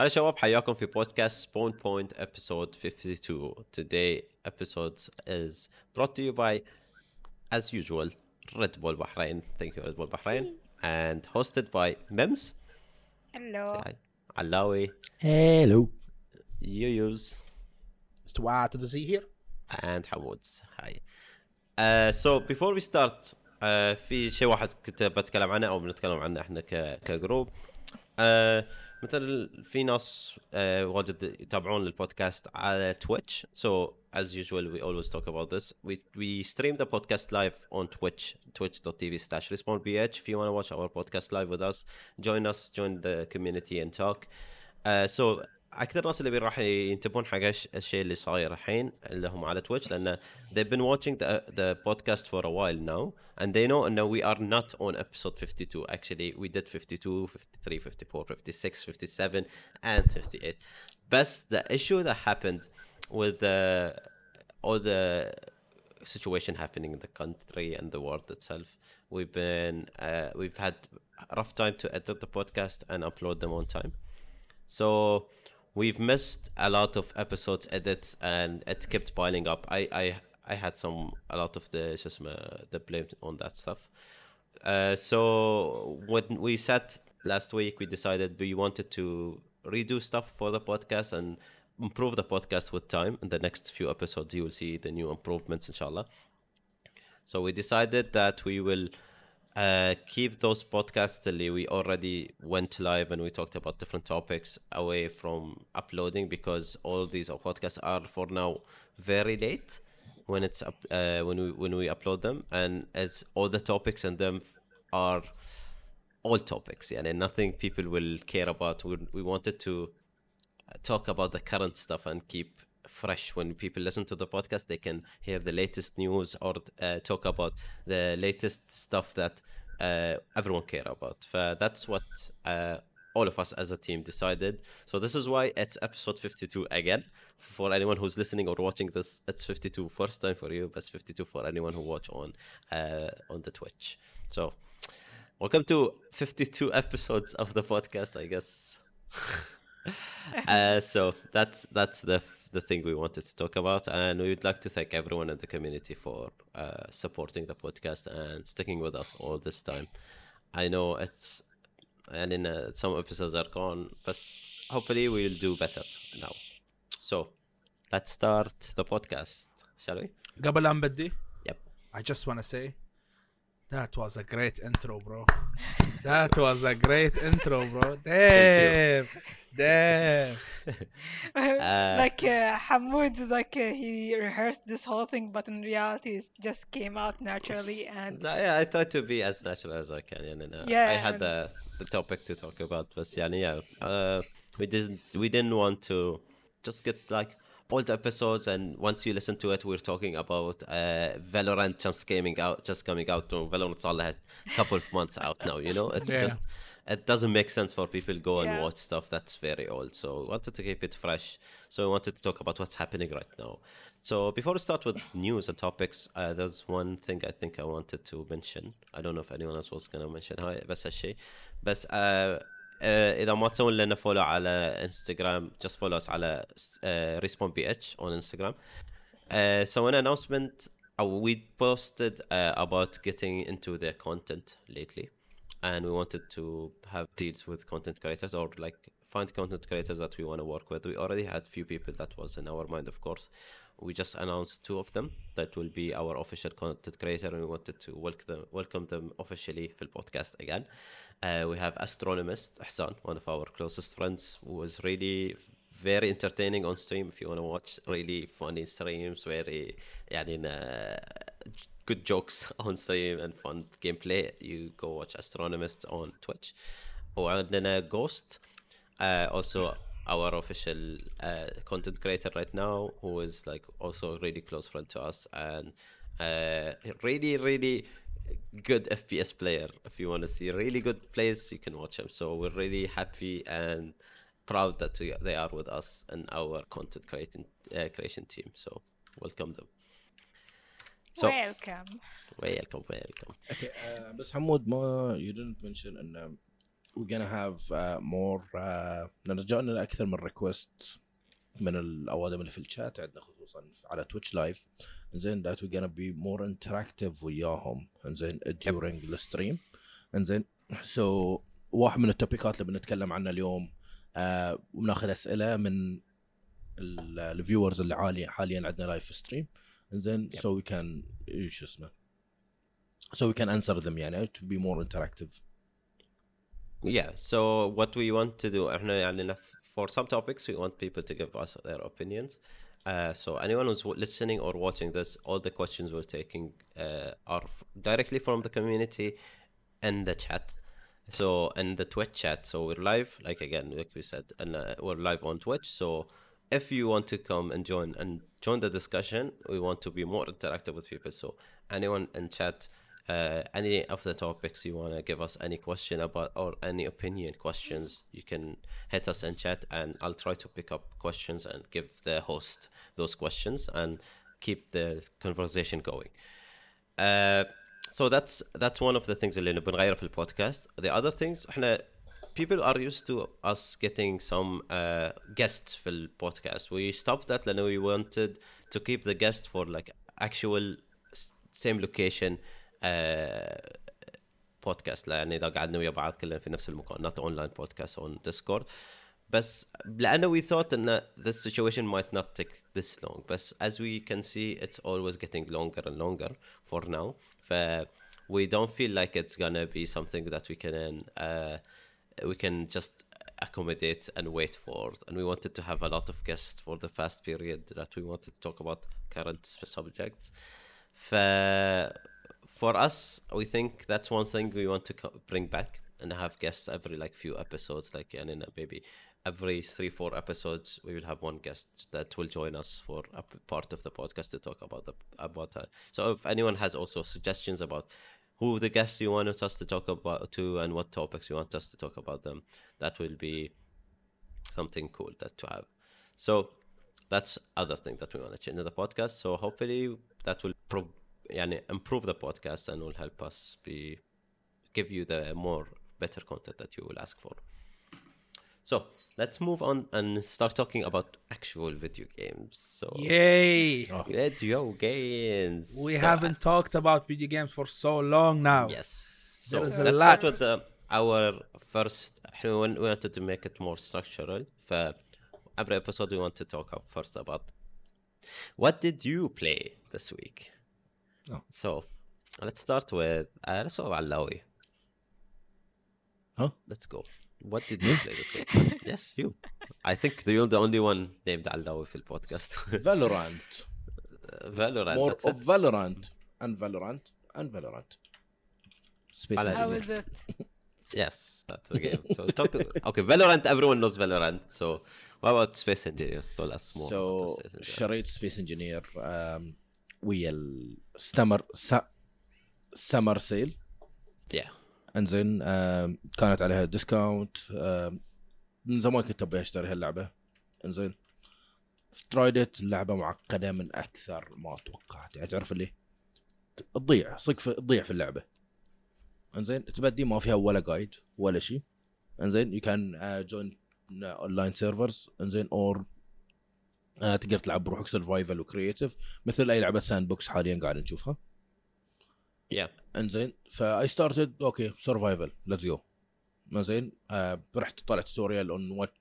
هلا شباب حياكم في بودكاست سبون بوينت episode 52 today episode is brought to you by as usual Red Bull Bahrain thank you Red Bull Bahrain and hosted by Mims Hello. Say hi. Alawi Hello. Yuyus Mr. Y to the Z here. and Hamoud hi uh, so before we start uh, في شيء واحد كنت بتكلم عنه او بنتكلم عنه احنا ك كجروب uh, مثل في ناس uh, واجد يتابعون البودكاست على تويتش so as usual we always talk about this we we stream the podcast live on twitch twitch.tv slash respawnbh if you want to watch our podcast live with us join us join the community and talk uh, so أكثر الناس اللي راح ينتبهون حق الش- الشيء اللي صاير الحين اللي هم على تويتش لأن they've been watching the, the podcast for a while now and they know انه we are not on episode 52 actually we did 52 53 54 56 57 and 58 بس the issue that happened with the all the situation happening in the country and the world itself we've been uh, we've had rough time to edit the podcast and upload them on time so we've missed a lot of episodes edits and it kept piling up. I i i had some a lot of the just the blame on that stuff. Uh, so when we sat last week we decided we wanted to redo stuff for the podcast and improve the podcast with time. In the next few episodes you will see the new improvements inshallah. So we decided that we will uh, keep those podcasts we already went live and we talked about different topics away from uploading because all these podcasts are for now very late when it's up uh, when we when we upload them. And as all the topics in them are all topics yeah and nothing people will care about. We, we wanted to talk about the current stuff and keep fresh when people listen to the podcast. They can hear the latest news or uh, talk about the latest stuff that uh, everyone care about. So that's what uh, all of us as a team decided. So this is why it's episode 52 again. For anyone who's listening or watching this it's 52 first time for you but 52 for anyone who watch on uh, on the twitch. So welcome to 52 episodes of the podcast i guess. Uh, so that's that's the the thing we wanted to talk about, and we would like to thank everyone in the community for uh, supporting the podcast and sticking with us all this time. I know it's and in uh, some episodes are gone, but hopefully we'll do better now. So let's start the podcast, shall we? قبل لا نبدي Yep. I just wanna say that was a great intro bro. That was a great intro bro. Damn. Damn. Like uh, Hamoud, like uh, he rehearsed this whole thing, but in reality, it just came out naturally. And No, yeah, I try to be as natural as I can. And, uh, Yeah, I had and- the the topic to talk about, but yeah, yeah, uh, we didn't we didn't want to just get like old episodes, and once you listen to it, we're talking about uh, Valorant just coming out, just coming out. To Valorant's all a couple of months out now. You know, it's Yeah. just it doesn't make sense for people to go and Yeah. watch stuff that's very old. So we wanted to keep it fresh. So we wanted to talk about what's happening right now. So before we start with news and topics, uh, there's one thing I think I wanted to mention. I don't know if anyone else was gonna mention هاي بس هالشيء. بس uh, uh, اذا ما تسوون لنا فولو على انستغرام just follow us على uh, respawn bh on Instagram. Uh, so an announcement uh, we posted uh, about getting into the content lately and we wanted to have deals with content creators or like find content creators that we want to work with we already had few people that was in our mind of course we just announced two of them that will be our official content creator and we wanted to welcome them, welcome them officially في podcast again uh, we have astronomist Hassan one of our closest friends who was really very entertaining on stream if you want to watch really funny streams very يعني uh, good jokes on stream and fun gameplay you go watch astronomist on twitch وعندنا ghost uh, also our official uh, content creator right now who is like also a really close friend to us and uh, really really good fps player if you want to see really good plays you can watch him so we're really happy and proud that we, they are with us and our content creating uh, creation team so welcome them so welcome. welcome welcome Okay, uh, بس حمود ما you didn't mention ان we're gonna have uh, more uh, لأن جاءنا أكثر من ريكوست من الأوادم اللي في الشات عندنا خصوصا على تويتش لايف إنزين that we're gonna be more interactive وياهم. إنزين during الستريم إنزين سو so, واحد من التوبيكات اللي بنتكلم عنها اليوم آه بناخذ أسئلة من الفيورز اللي حاليا حاليا عندنا لايف ستريم إنزين. سو وي كان شو اسمه so we can answer them يعني to be more interactive. Yeah, so what we want to do, احنا يعني نف- for some topics, we want people to give us their opinions. Uh, so anyone who's w- listening or watching this, all the questions we're taking uh, are f- directly from the community in the chat. So in the Twitch chat, so we're live, like again, like we said, and uh, we're live on Twitch. So if you want to come and join and join the discussion, we want to be more interactive with people. So anyone in chat, uh, any of the topics you want to give us any question about or any opinion questions, you can hit us in chat and I'll try to pick up questions and give the host those questions and keep the conversation going. Uh, so that's that's one of the things اللي بنغيرها في البودكاست. The other things احنا people are used to us getting some uh, guests في البودكاست. We stopped that لأنه we wanted to keep the guest for like actual s- same location uh, بودكاست يعني اذا قعدنا ويا بعض كلنا في نفس المكان not online podcast on Discord بس لانه we thought ان this situation might not take this long بس as we can see it's always getting longer and longer for now ف we don't feel like it's gonna be something that we can uh, we can just accommodate and wait for and we wanted to have a lot of guests for the past period that we wanted to talk about current subjects ف for us we think that's one thing we want to co- bring back and have guests every like few episodes like and in maybe every three four episodes we will have one guest that will join us for a part of the podcast to talk about the about that so if anyone has also suggestions about who the guests you want us to talk about to and what topics you want us to talk about them that will be something cool that to have. So that's other thing that we want to change in the podcast. So hopefully that will pro- يعني improve the podcast and will help us be give you the more better content that you will ask for so let's move on and start talking about actual video games so Yay! video games We So, haven't talked about video games for so long now. Yes. So There is a let's lot. start with the, our first. We wan- we wanted to make it more structural. For every episode, we want to talk up first about what did you play this week. Oh. So let's start with uh, let's start with Alawi. Huh? Let's go. What did you play this week? yes, you. I think you're the only one named Alawi في podcast. Valorant Valorant. more that's of it. Valorant and Valorant and Valorant Space على How Engineer. is it? Yes, that's the game. So talk. Okay, Valorant. Everyone knows Valorant. So what about Space Engineers? Tell us more. So about the Space Engineers. شريت سبيس انجينير ويا الستمر سمر سيل Yeah. انزين آم، كانت عليها ديسكاونت من زمان كنت أبي أشتري هاللعبة. انزين ترايدت اللعبة معقدة من أكثر ما توقعت. يعني تعرف اللي تضيع صدق تضيع في اللعبة. انزين تبدي ما فيها ولا جايد ولا شيء انزين يو كان جوين اونلاين سيرفرز انزين اور تقدر تلعب بروحك سرفايفل وكرييتيف مثل أي لعبة ساند بوكس حاليا قاعد نشوفها. Yeah. إنزين فاي ستارتد أوكي سرفايفل ليتس جو إنزين آه رحت طلع توتوريال اون وات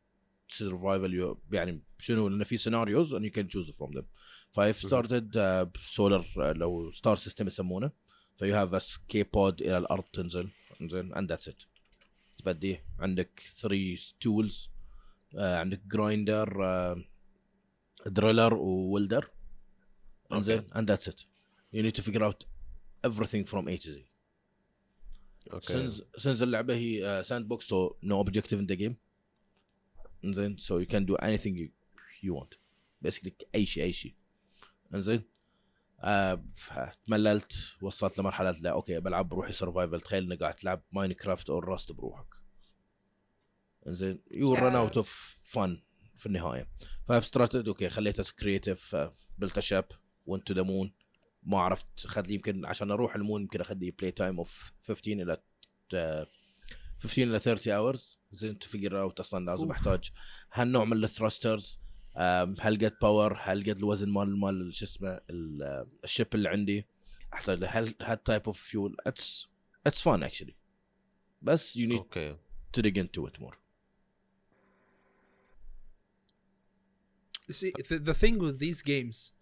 سرفايفل يعني شنو لأن في سيناريوز and you can choose from them. فاي ستارتد سولار لو ستار سيستم يسمونه. فيو هاف اسكيب بود إلى الأرض تنزل إنزين اند ذاتس ات تبدي عندك 3 تولز عندك جرايندر دريلر وولدر انزين اند ذاتس ات يو نيد تو فيجر اوت everything from A to Z. Okay. since since اللعبه هي ساند بوكس so no objective in the game. انزين so you can do anything you you want. Basically اي شيء اي شيء انزين آه تمللت وصلت لمرحلة لا أوكي بلعب بروحي سرفايفل تخيل إنك قاعد تلعب ماينكرافت أو راست بروحك. انزين يو رن اوت اوف فن في النهاية. فستارتد أوكي خليته كريتيف بلت شاب ونت تو ذا مون ما عرفت اخذ لي يمكن عشان أروح المون يمكن اخذ لي بلاي تايم اوف 15 إلى 15 إلى 30 اورز زين تو فيجر اوت أصلا لازم. أحتاج هالنوع من الثراسترز هل قد باور هل قد الوزن مال مال شو اسمه ال- الشيب اللي عندي. أحتاج له هل هل تايب اوف فيول اتس اتس فان اكشلي بس يو نيد تو dig into it more. See the, the thing with these games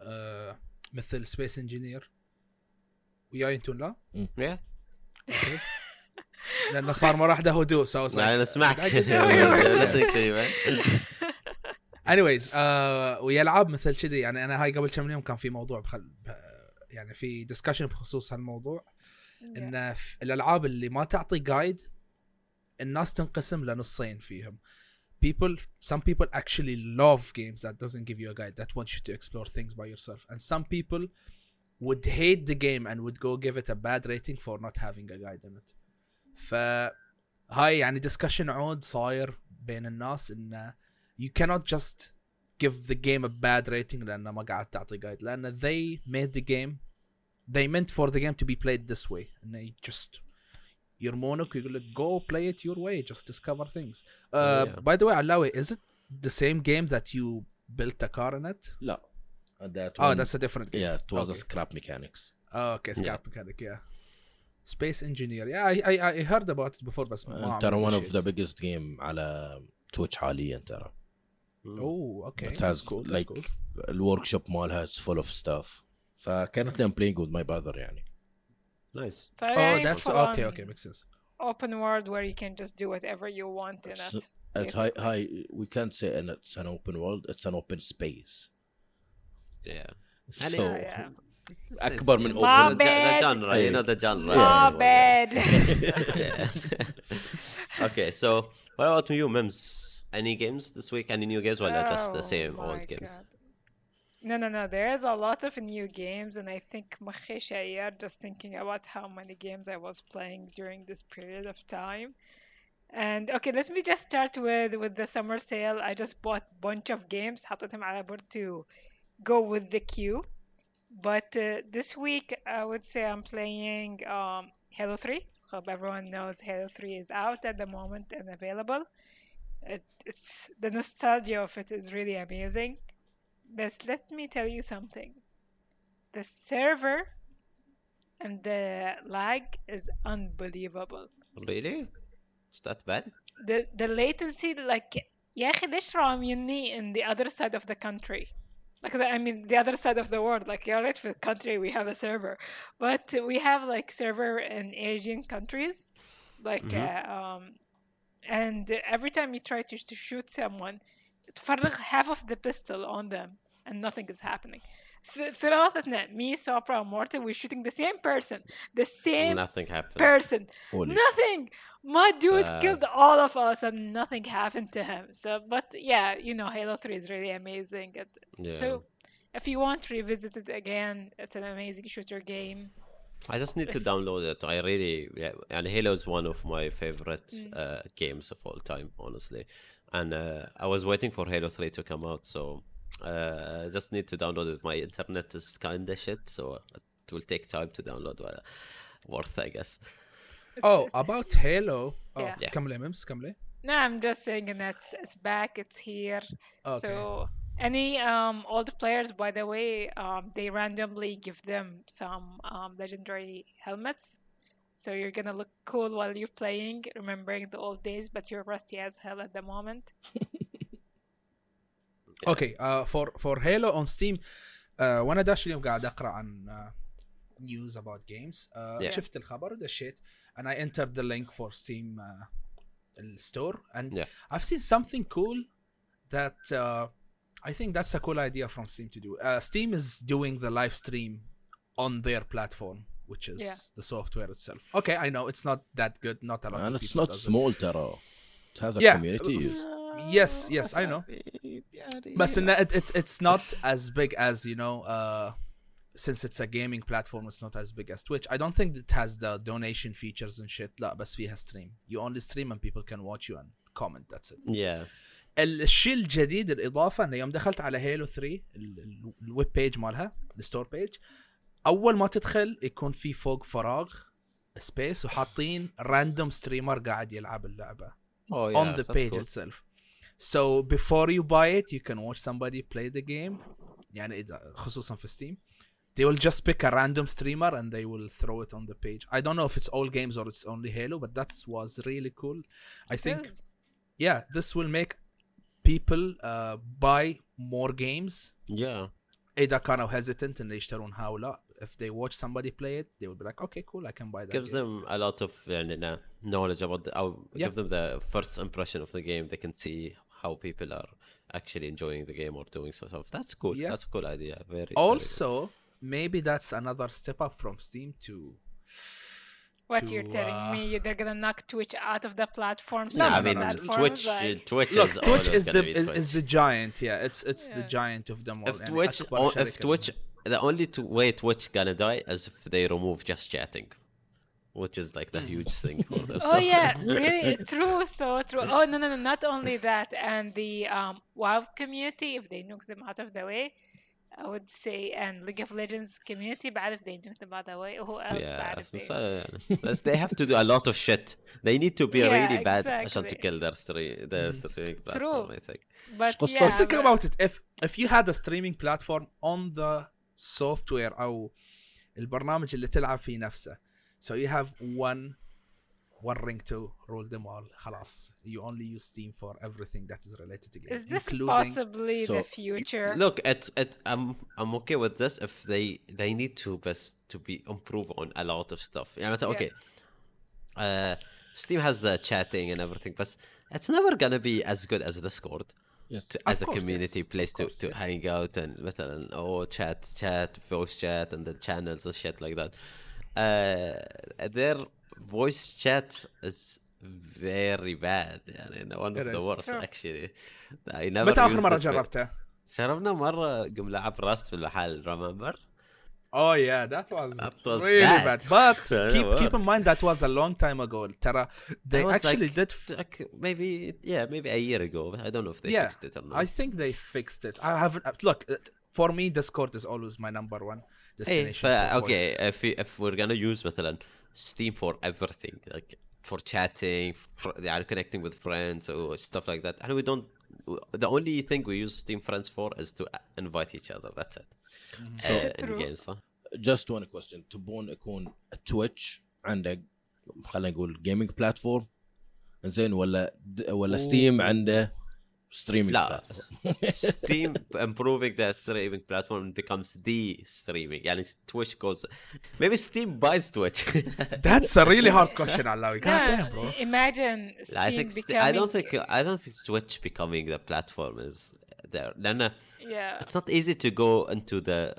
uh, مثل سبيس انجينير وياي أنتم لا؟ يا لأنه صار مرة واحدة هدوء سو لا أنا اسمعك تقريبا انيويز uh, ويا العاب مثل كذي يعني أنا هاي قبل كم يوم كان في موضوع بخل ب- يعني في ديسكشن بخصوص هالموضوع إن في الألعاب اللي ما تعطي جايد الناس تنقسم لنصين فيهم. people some people actually love games that doesn't give you a guide that wants you to explore things by yourself and some people would hate the game and would go give it a bad rating for not having a guide in it ف هاي يعني discussion عود صاير بين الناس انه you cannot just give the game a bad rating لانه ما قاعد تعطي guide لان they made the game they meant for the game to be played this way انه just يرمونك ويقول لك go play it your way just discover things uh, Yeah. by the way علاوي is it the same game that you built a car in it لا that oh one- that's a different game yeah it was a Okay. scrap mechanics oh, okay Yeah. scrap mechanic yeah space engineer yeah I, I, I heard about it before بس ما ترى one of the biggest game على تويتش حاليا ترى oh okay it has cool like cool الورك شوب مالها it's full of stuff فكانت لهم playing with my brother يعني نايس So oh very that's full okay on okay makes sense Open world where you can just do whatever you want in It's- it. It's high, Basically. high, we can't say and it's an open world it's an open space Yeah. so Yeah, yeah. اكبر من ما open bad. The genre, you Hey. know the genre. My bad. Yeah. okay, so what about you, Mims? Any games this week? Any new games? Well, just the Oh same my old games. God. No, no, no. There's a lot of new games, and I think مخي شير just thinking about how many games I was playing during this period of time. And okay, let me just start with with the summer sale. I just bought bunch of games. حطيتهم على board to go with the queue. But uh, this week, I would say I'm playing um, Halo 3. Hope everyone knows Halo 3 is out at the moment and available. It, it's the nostalgia of it is really amazing. But let me tell you something. The server and the lag is unbelievable. Really? It's that bad? The the latency like يا أخي ليش راميني in the other side of the country? Like the, I mean the other side of the world. Like you're right for the country we have a server, but we have like server in Asian countries, like Mhm. uh, um, and every time you try to, to shoot someone, تفرغ half of the pistol on them and nothing is happening. th- ثلاثتنا me Sopra and Morton we're shooting the same person the same Nothing happened. person Holy. nothing my dude Uh, killed all of us and nothing happened to him so but yeah you know Halo 3 is really amazing It- Yeah. so if you want to revisit it again it's an amazing shooter game I just need to download it. I really, yeah, and Halo is one of my favorite Mm. uh, games of all time, honestly. And uh, I was waiting for Halo 3 to come out, so uh, I just need to download it. My internet is kind of shit, so it will take time to download. Well, worth, I guess. It's- oh it's- about Halo oh Yeah. Yeah. كملي ميمس كملي no I'm just saying that it's, it's back it's here Okay. So any um old players, by the way, um, they randomly give them some um, legendary helmets. So you're gonna look cool while you're playing, remembering the old days, but you're rusty as hell at the moment. اوكي فور فور هيلو اون ستيم وانا داش اليوم قاعد اقرا عن نيوز اباوت جيمز Yeah. شفت الخبر ودشيت and I entered the link for Steam uh, الستور and Yeah. I've seen something cool that uh, I think that's a cool idea from Steam to do. Uh, Steam is doing the live stream on their platform, which is Yeah. the software itself. Okay, I know it's not that good. Not a lot and of it's people not does it. small ترى it has a Yeah. community Yes, yes, I know. But in it, it, it's not as big as you know. Uh, since it's a gaming platform, it's not as big as Twitch. I don't think it has the donation features and shit. لا بس فيها stream. You only stream and people can watch you and comment. That's it. Yeah. الشيء الجديد الاضافه انه يوم دخلت على هيلو 3 ال- ال- الويب بيج مالها الستور بيج اول ما تدخل يكون في فوق فراغ سبيس وحاطين راندوم ستريمر قاعد يلعب اللعبه Oh, on yeah, the that's page cool. itself. So before you buy it, you can watch somebody play the game. يعني إذا خصوصا في Steam. They will just pick a random streamer and they will throw it on the page. I don't know if it's all games or it's only Halo, but that was really cool. I think Yes. yeah, this will make people uh, buy more games. Yeah. إذا كانوا hesitant إن يشترون هؤلاء. if they watch somebody play it, they will be like, okay, cool, I can buy that. Gives game. them a lot of knowledge about the. Uh. Give them the first impression of the game. They can see how people are actually enjoying the game or doing so. stuff. That's cool. Yeah. That's a cool idea. Very. Also, very maybe that's another step up from Steam to. What to, you're telling uh, me? They're gonna knock Twitch out of the platforms? No, I mean Twitch. Like... Uh, Twitch Look, is Twitch is the is, Twitch. is, the giant. Yeah, it's it's yeah. the giant of them all. Oh, if Twitch, if Twitch the only two way to which gonna die is if they remove just chatting which is like the huge thing for them. oh yeah, really true, so true. Oh no, no, no, not only that, and the um, WoW community, if they nuke them out of the way, I would say, and League of Legends community, bad if they knock them out of the way. Who else? Yeah, they... They have to do a lot of shit. They need to be yeah, really bad exactly. to kill their stream, their mm. streaming platform. True. I think. But so yeah, think about it. If if you had a streaming platform on the software أو البرنامج اللي تلعب فيه نفسه, so you have one one ring to rule them all. خلاص. You only use Steam for everything that is related to games, Is this including possibly So, the future? Look, it's it. I'm I'm okay with this if they they need to best to be improve on a lot of stuff. Yeah, مثلا, Yeah. okay. Uh, Steam has the chatting and everything, but it's never gonna be as good as Discord. Yes. to, Of as a course, community yes. Of place to, course, to yes. hang out and مثلا oh chat chat voice chat and the channels and shit like that uh, their voice chat is very bad يعني one of It the is. worst True. actually I never متى آخر used مرة it, but جربته؟ شربنا مرة قم لعب راست في المحل remember Oh yeah, that was, That was really bad. bad. But I keep know, keep what? in mind that was a long time ago. ترى they That was actually like- did like maybe yeah maybe a year ago but I don't know if they yeah, fixed it or not I think they fixed it. I haven't uh, look uh, for me. Discord is always my number one Hey, destination. but, for okay, voice. if we, if we're gonna use مثلا Steam for everything, like for chatting, for يعني connecting with friends or stuff like that, and we don't. The only thing we use Steam Friends for is to invite each other. That's it. Mm-hmm. Uh, games, صح؟ just one question تبون يكون تويتش عندك خلينا نقول جيمنج بلاتفورم زين ولا ولا ستيم عنده ستريمينج لا. بلاتفورم Steam improving the streaming platform becomes the streaming. يعني Twitch goes. Maybe Steam buys Twitch. That's a really hard question, Alawi. God damn, bro. Imagine Steam I think becoming. I don't think I don't think Twitch becoming the platform is there. لأن Yeah. it's not easy to go into the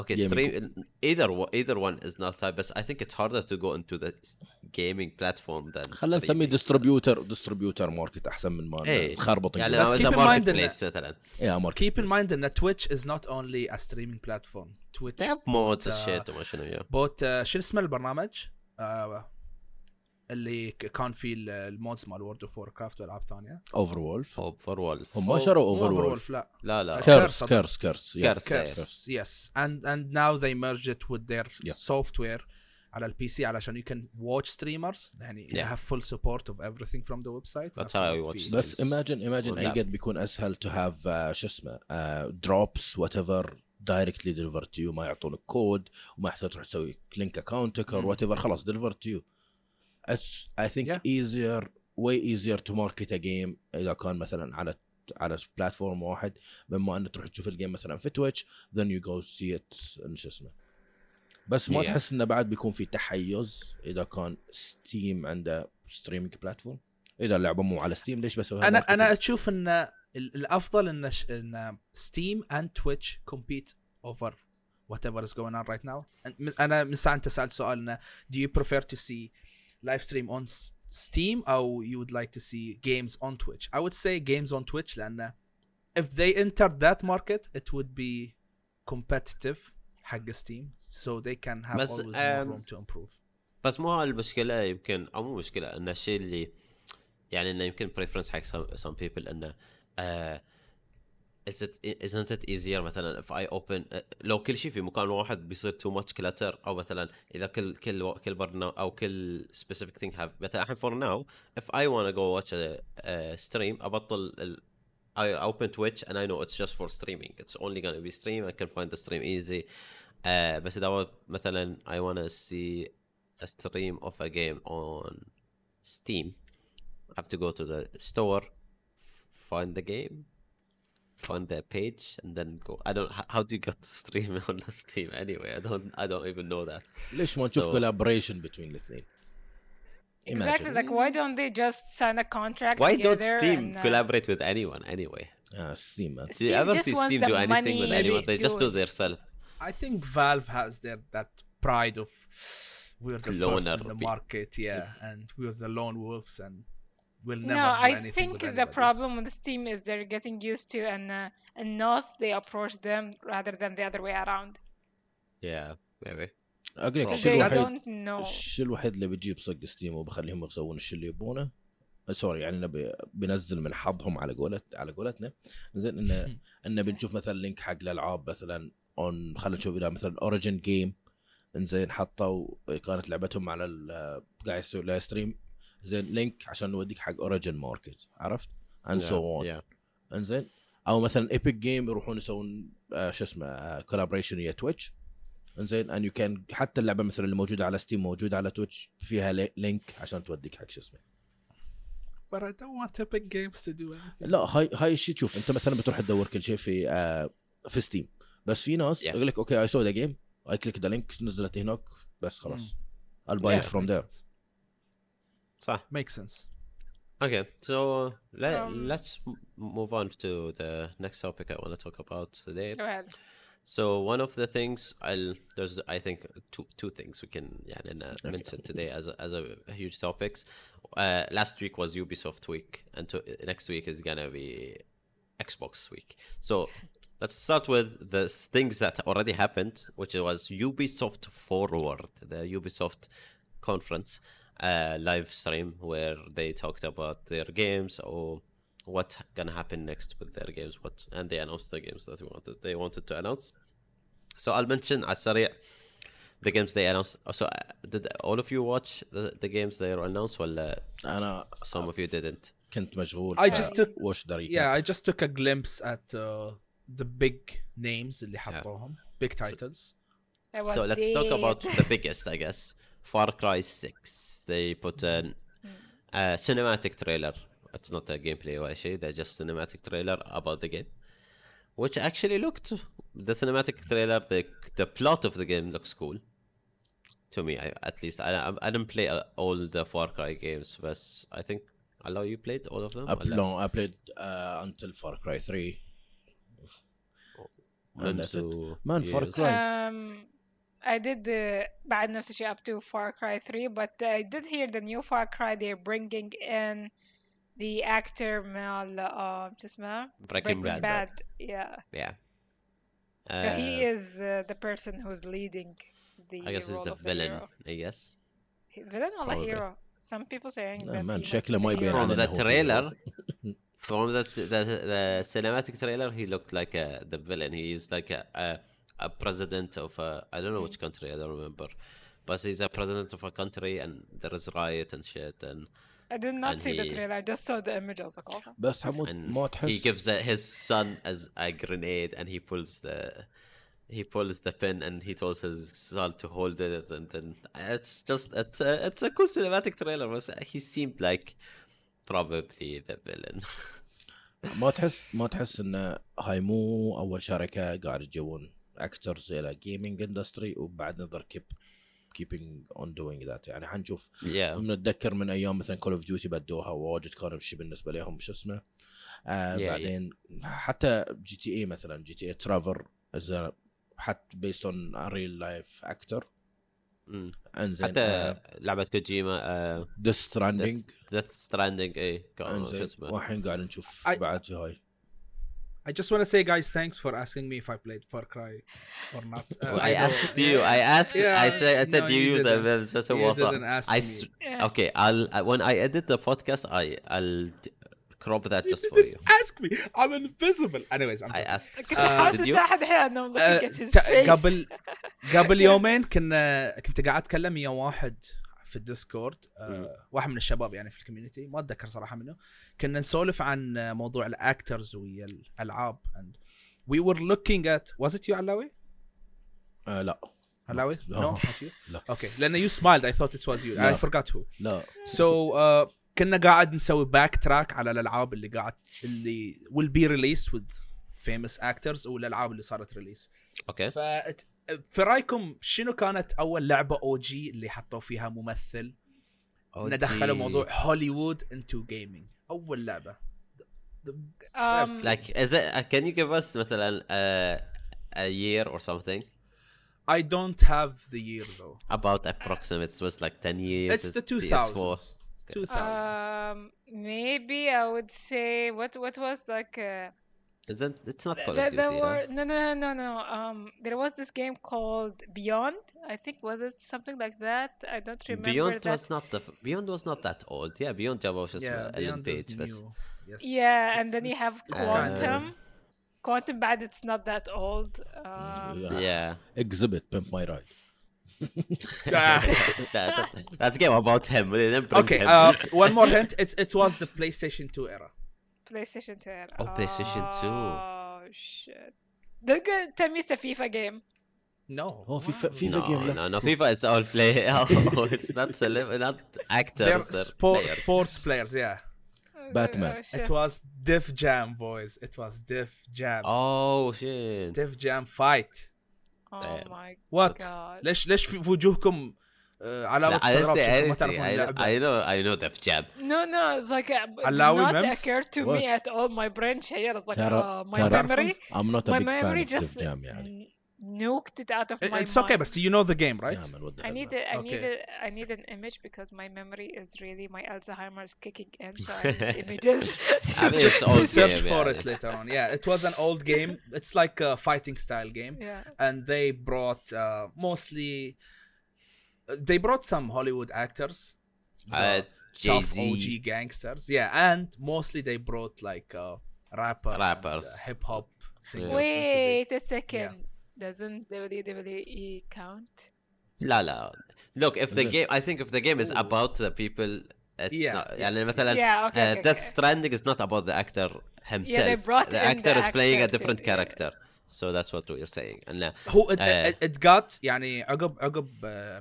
okay Gaming. stream either wa- either one is not type but I think it's harder to go into the s- gaming platform than خلينا نسميه streaming. ديستربيوتر ديستربيوتر ماركت احسن من ما ايه نخربط يعني نقول. لو بس إذا keep in mind market إن- place مثلا يا ماركت Keep in بليس. mind that Twitch is not only a streaming platform. Twitch they have mods and uh, shit وما شنو yeah. بوت uh, شو اسمه البرنامج؟ اللي كان في المودز مال وورد اوف وور كرافت وألعاب ثانية. اوفر وولف اوفر وولف هم ما شروا اوفر وولف لا. لا لا. كيرس كيرس كيرس كيرس يس اند اند ناو ذي ميرج ات وذ ذير سوفت وير على البي سي علشان يو كان واتش ستريمرز يعني يو هاف فول سبورت اوف ايفري ثينج فروم ذا ويب سايت بس ايماجن ايماجن اي قد بيكون أسهل تو هاف uh, شو اسمه دروبس وات ايفر دايركتلي ديليفر تو يو ما يعطونك كود وما يحتاج تروح تسوي لينك اكونتك اور وات ايفر خلاص ديليفر تو يو it's I think Yeah. easier way easier to market a game إذا كان مثلا على على بلاتفورم واحد مما ان تروح تشوف الجيم مثلا في تويتش then you go see it شو اسمه بس ما Yeah. تحس إنه بعد بيكون في تحيز إذا كان ستيم عنده ستريمينج بلاتفورم إذا اللعبة مو على ستيم ليش بسويها أنا؟ أنا أشوف إن ال- الأفضل إن ش- إن ستيم اند تويتش compete over whatever is going on right now And أنا من ساعة أنت سألت سؤال إنه do you prefer to see live stream on Steam أو you would like to see games on Twitch I would say games on Twitch لأن if they entered that market it would be competitive حق Steam so they can have بس، always more um, room to improve بس مو المشكلة يمكن أو مو مشكله ان الشيء اللي يعني انه يمكن بريفرنس حق some, some people آه it isn't it easier مثلا if I open uh, لو كل شيء في مكان واحد بيصير too much clutter أو مثلا اذا كل كل كل برنامج أو كل specific thing have مثلا الحين for now if I want to go watch a, a stream ابطل ال, I open Twitch and I know it's just for streaming it's only gonna be stream I can find the stream easy uh, بس اذا مثلا I want to see a stream of a game on Steam I have to go to the store find the game find their page and then go I don't how, how do you get to stream on the Steam anyway I don't I don't even know that ليش ما نشوف So- كولابوريشن بين الاثنين Exactly. Imagine. Like, why don't they just sign a contract why don't together Steam and, uh, collaborate with anyone anyway اه ستيم مان do you Steam ever just see wants Steam the do anything with money anyone they they just do do it. their self I think Valve has their that pride of we're the first Loner in the be- market, yeah, and we're the lone wolves, and we'll never No, do I think with the anybody. problem with Steam is they're getting used to and uh, and NOS they approach them rather than the other way around. yeah maybe أقول لك They الشيء الوحيد don't know. الشيء الوحيد اللي بيجيب صق ستيم وبخليهم يسوون الشيء اللي يبونه آه، سوري يعني نبي بنزل من حظهم على قولت على قولتنا زين انه إنه بنشوف مثلا لينك حق الألعاب مثلا اون خلينا نشوف اذا مثلا اوريجن جيم إنزين حطوا كانت لعبتهم على ال- قاعد يسوي لها ستريم زين لينك عشان نوديك حق اوريجن ماركت عرفت؟ اند سو اون yeah. انزين؟ أو مثلا ايبك جيم يروحون يسوون آه شو اسمه كولابريشن ويا تويتش انزين؟ ان يو كان حتى اللعبة مثلا اللي موجودة على ستيم موجودة على تويتش فيها لي- لينك عشان توديك حق شو اسمه. But I don't want Epic Games to do anything. لا هاي هاي الشيء تشوف انت مثلا بتروح تدور كل شيء في آه في ستيم بس في ناس Yeah. يقول لك أوكي اي سو ذا جيم اي كليك ذا لينك نزلت هناك بس خلاص. I'll buy Yeah, it from there. Sense. صح Makes sense. Okay, so let, Um, let's m- move on to the next topic I want to talk about today. Go ahead. So one of the things I'll there's I think two two things we can yeah and, uh, mention today as a, as a, huge topics. Uh, last week was Ubisoft week, and to, next week is gonna be Xbox week. So let's start with the things that already happened, which was Ubisoft Forward, the Ubisoft conference uh, live stream where they talked about their games or what gonna happen next with their games what and they announced the games that they wanted they wanted to announce so I'll mention على السريع the games they announced so uh, did all of you watch the, the games they announced ولا انا some of you didn't كنت مشغول I just took وش ذا yeah, I just took a glimpse at uh, the big names اللي حطوهم big titles. That was so let's talk about dead. the biggest I guess Far Cry 6. They put mm. a cinematic trailer. It's not a gameplay or shit. They're just cinematic trailer about the game, which actually looked the cinematic trailer. The the plot of the game looks cool to me. I, at least I I didn't play uh, all the Far Cry games, but I think Alawi played all of them. I, no, I played uh, until Far Cry Three. Oh, man, Far Cry. Um, I did the بعد نفس الشيء up to Far Cry 3 but I did hear the new Far Cry they're bringing in the actor مال uh, شو اسمه Breaking Bad. Bad yeah yeah so he Uh, is uh, the person who's leading the I guess he's role the of villain hero. I guess He- villain ولا Probably. hero some people saying لا that مان he might شكله be ما the يبين hero. From علينا the هو trailer, hero. from the, the the cinematic trailer he looked like a, the villain he is like a, a a president of a i don't know which country i don't remember but he's a president of a country and there is riot and shit and I did not and see the he- trailer I just saw the image I was like oh بس حمود and ما تحس he gives uh, his son as a grenade and he pulls the he pulls the pin and he tells his son to hold it and then it's just it's a, it's a cool cinematic trailer but he seemed like probably the villain ما تحس ما تحس ان هاي مو اول شركه قاعد يجون اكترز إلى جيمنج اندستري وبعد نظر كيب keeping on doing that. يعني حنشوف. Yeah. نتذكر من أيام مثلا كول اوف ديوتي بدوها واجد كان شيء بالنسبة لهم شو اسمه. آه Yeah, بعدين حتى جي تي اي مثلا جي تي اي ترافر حتى بيست اون ريل لايف أكتر. انزين حتى لعبة كوجيما ديث ستراندنج ديث ستراندنج اي شو اسمه. والحين قاعد نشوف بعد في هاي. I just want to say, guys, thanks for asking me if I played Far Cry or not. Uh, I know- asked you. I asked. Yeah, I said. I said no, you you use a didn't. just a You WhatsApp. didn't ask I me. s- Yeah. okay. I'll I- when I edit the podcast, I I'll d- crop that just for you. ask me I'm invisible anyways I'm I asked. كنت آه، حاسس did you? الحين انه I'm آه، looking at his ت- face قبل قبل يومين كنا كنت قاعد اتكلم ويا واحد في الديسكورد آه واحد من الشباب يعني في الكوميونتي ما أتذكر صراحة منه. كنا نسولف عن آه، موضوع الاكترز ويا الألعاب and we were looking at was it you علاوي؟ آه لا. علاوي؟ you? لا. أوكي لأن smiled. I thought it was you. لا. I forgot who. لا. So uh, كنا قاعد نسوي باك تراك على الألعاب اللي قاعد اللي will be released with famous actors والألعاب اللي صارت ريليس أوكي ف في رايكم شنو كانت اول لعبه أو جي اللي حطوا فيها ممثل انه دخلوا موضوع هوليوود انتو جيمنج اول لعبه um, like is it uh, can you give us مثلا uh, a year or something I don't have the year though about approximate it was like 10 years it's the PS4. 2000s 2000s um, maybe I would say what what was like uh, Isn't it's not Call there, of Duty? Were. No, no, no, no. Um, there was this game called Beyond. I think was it something like that. I don't remember. Beyond that. was not the Beyond was not that old. Yeah, Beyond was just اسمه Ellen Page Yes. Yeah, it's, and then you have Quantum. Quantum Break. It's not that old. Um, yeah. yeah. Xzibit Pimp My Ride. That's that, that, that's game about him. Okay, uh, one more hint. It, it was the PlayStation 2 era. PlayStation 2 era. Oh, PlayStation 2. Oh shit. Don't go tell me it's a FIFA game. no هو في Wow. في no, جيم لا no, no, FIFA is all play. Oh, it's not celeb, not actors. they're they're sport players. sport players yeah Oh, Batman. oh, shit. it was Diff Jam boys it was Diff Jam Oh shit! Diff Jam fight Oh Damn. my What? god. ليش ليش في في وجوهكم آه، علامة لا, I استغراب didn't say شكلكم ما anything. تعرفون I, know, اللعبة I know, I know Def Jam. No, no, it's like uh, b- did Alawi not memes? occur to me What? at all. My brain شير. It's like ترى uh, my ترى memory, I'm not a my big fan memory of Def just Jam يعني n- nuked it out of my It's okay mind. بس you know the game right يا من ود I need الألعاب. a, I need Okay. a, I need an image because my memory is really my Alzheimer's kicking in, so I need images. I mean, it's Just old search game, for yeah. it later on yeah it was an old game it's like a fighting style game yeah. and they brought uh, mostly they brought some Hollywood actors Uh, the Jay tough Z. OG gangsters yeah and mostly they brought like uh, rappers Rappers. hip hop singers into Wait a second. Doesn't WWE count? لا لا. Look, if the Is it? game, I think if the game is about the people, it's Yeah, not. yeah. يعني مثلا Yeah, okay, uh, okay, Death okay. Stranding is not about the actor himself. brought the in actor the is playing a actor to- different yeah. character. سو ذاتس وات وير سينج انه هو ات جات يعني عقب عقب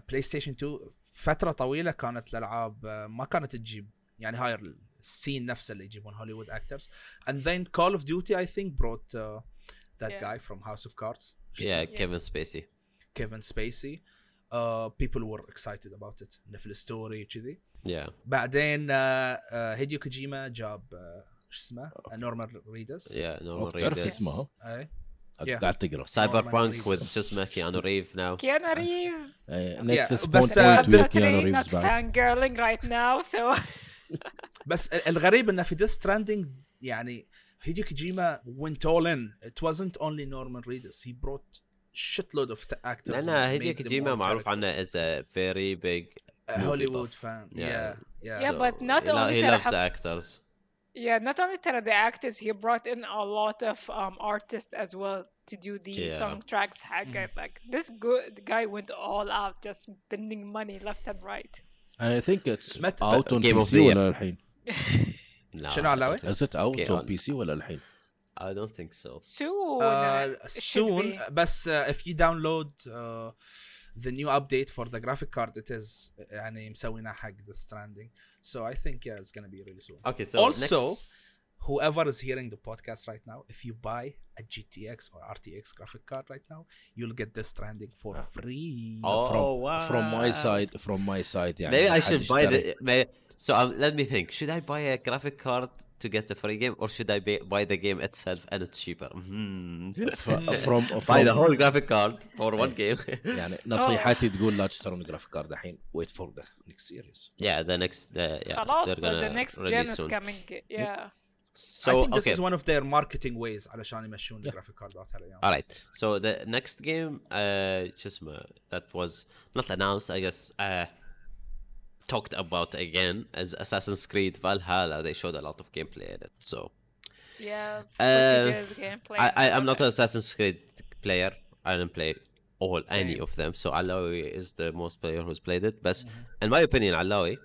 بلاي ستيشن 2 فترة طويلة كانت الألعاب ما كانت تجيب. يعني هاي السين نفسه اللي يجيبون هوليوود اكترز اند ذن كول اوف ديوتي اي ثينك بروت ذات جاي فروم هاوس اوف كاردز يا كيفن سبيسي كيفن سبيسي بيبل ور اكسايتد اباوت ات في الستوري كذي yeah. بعدين هيديو كوجيما جاب شو اسمه? نورمان ريدس يا نورمان ريدس اسمه؟ اي قاعد تقرا سايبر بانك وذ شو اسمه كيانو ريف ناو كيانو ريف نكسس بس كيانو ريف فان جيرلينج رايت ناو سو بس الغريب إنه في ذا ستراندنج يعني هيدي كوجيما went all in. It wasn't only Norman Reedus. He brought شيت لود of actors لأن هيدي كوجيما معروف عنه از a very big Hollywood fan. Yeah. Yeah, بس نوت اونلي but not only he loves actors. yeah, not only ترى the actors, he brought in a lot of um artists as well to do the Yeah. soundtracks. حقه. Like this good guy went all out, just spending money left and right. and I think it's مت- out on Game of PC the year. ولا الحين No, شنو علاوي؟ is it out Okay, on on- PC ولا الحين I don't think so. Soon. uh, it should soon be. بس uh, if you download uh, the new update for the graphic card it is يعني مسويناه حق the stranding so I think yeah it's gonna be really soon Okay, so Also, next... whoever is hearing the podcast right now, if you buy a GTX or RTX graphic card right now, you'll get this stranding for free. Oh, from wow. from my side from my side يعني maybe I حد should buy يشتري. the. May, so um, let me think. Should I buy a graphic card to get the free game, or should I buy, buy the game itself and it's cheaper? Hmm. F- from buy the from whole graphic card for one game. يعني نصيحتي تقول لا تشترون جرافيك كارد الحين wait for the next series yeah, the next. Uh, yeah, خلاص they're so the gonna next gen release is soon. coming. Yeah. So I think this okay, is one of their marketing ways علشان يمشون الجرافيك كاردات هالايام. all right. So the next game, uh, just that was not announced. I guess uh, talked about again is Assassin's Creed Valhalla. They showed a lot of gameplay in it. So Yeah, Uh, footages, gameplay. I, I and I'm all not that. an Assassin's Creed player. I didn't play all any Same. of them. So Alawi is the most player who's played it. But Mm-hmm. in my opinion, Alawi,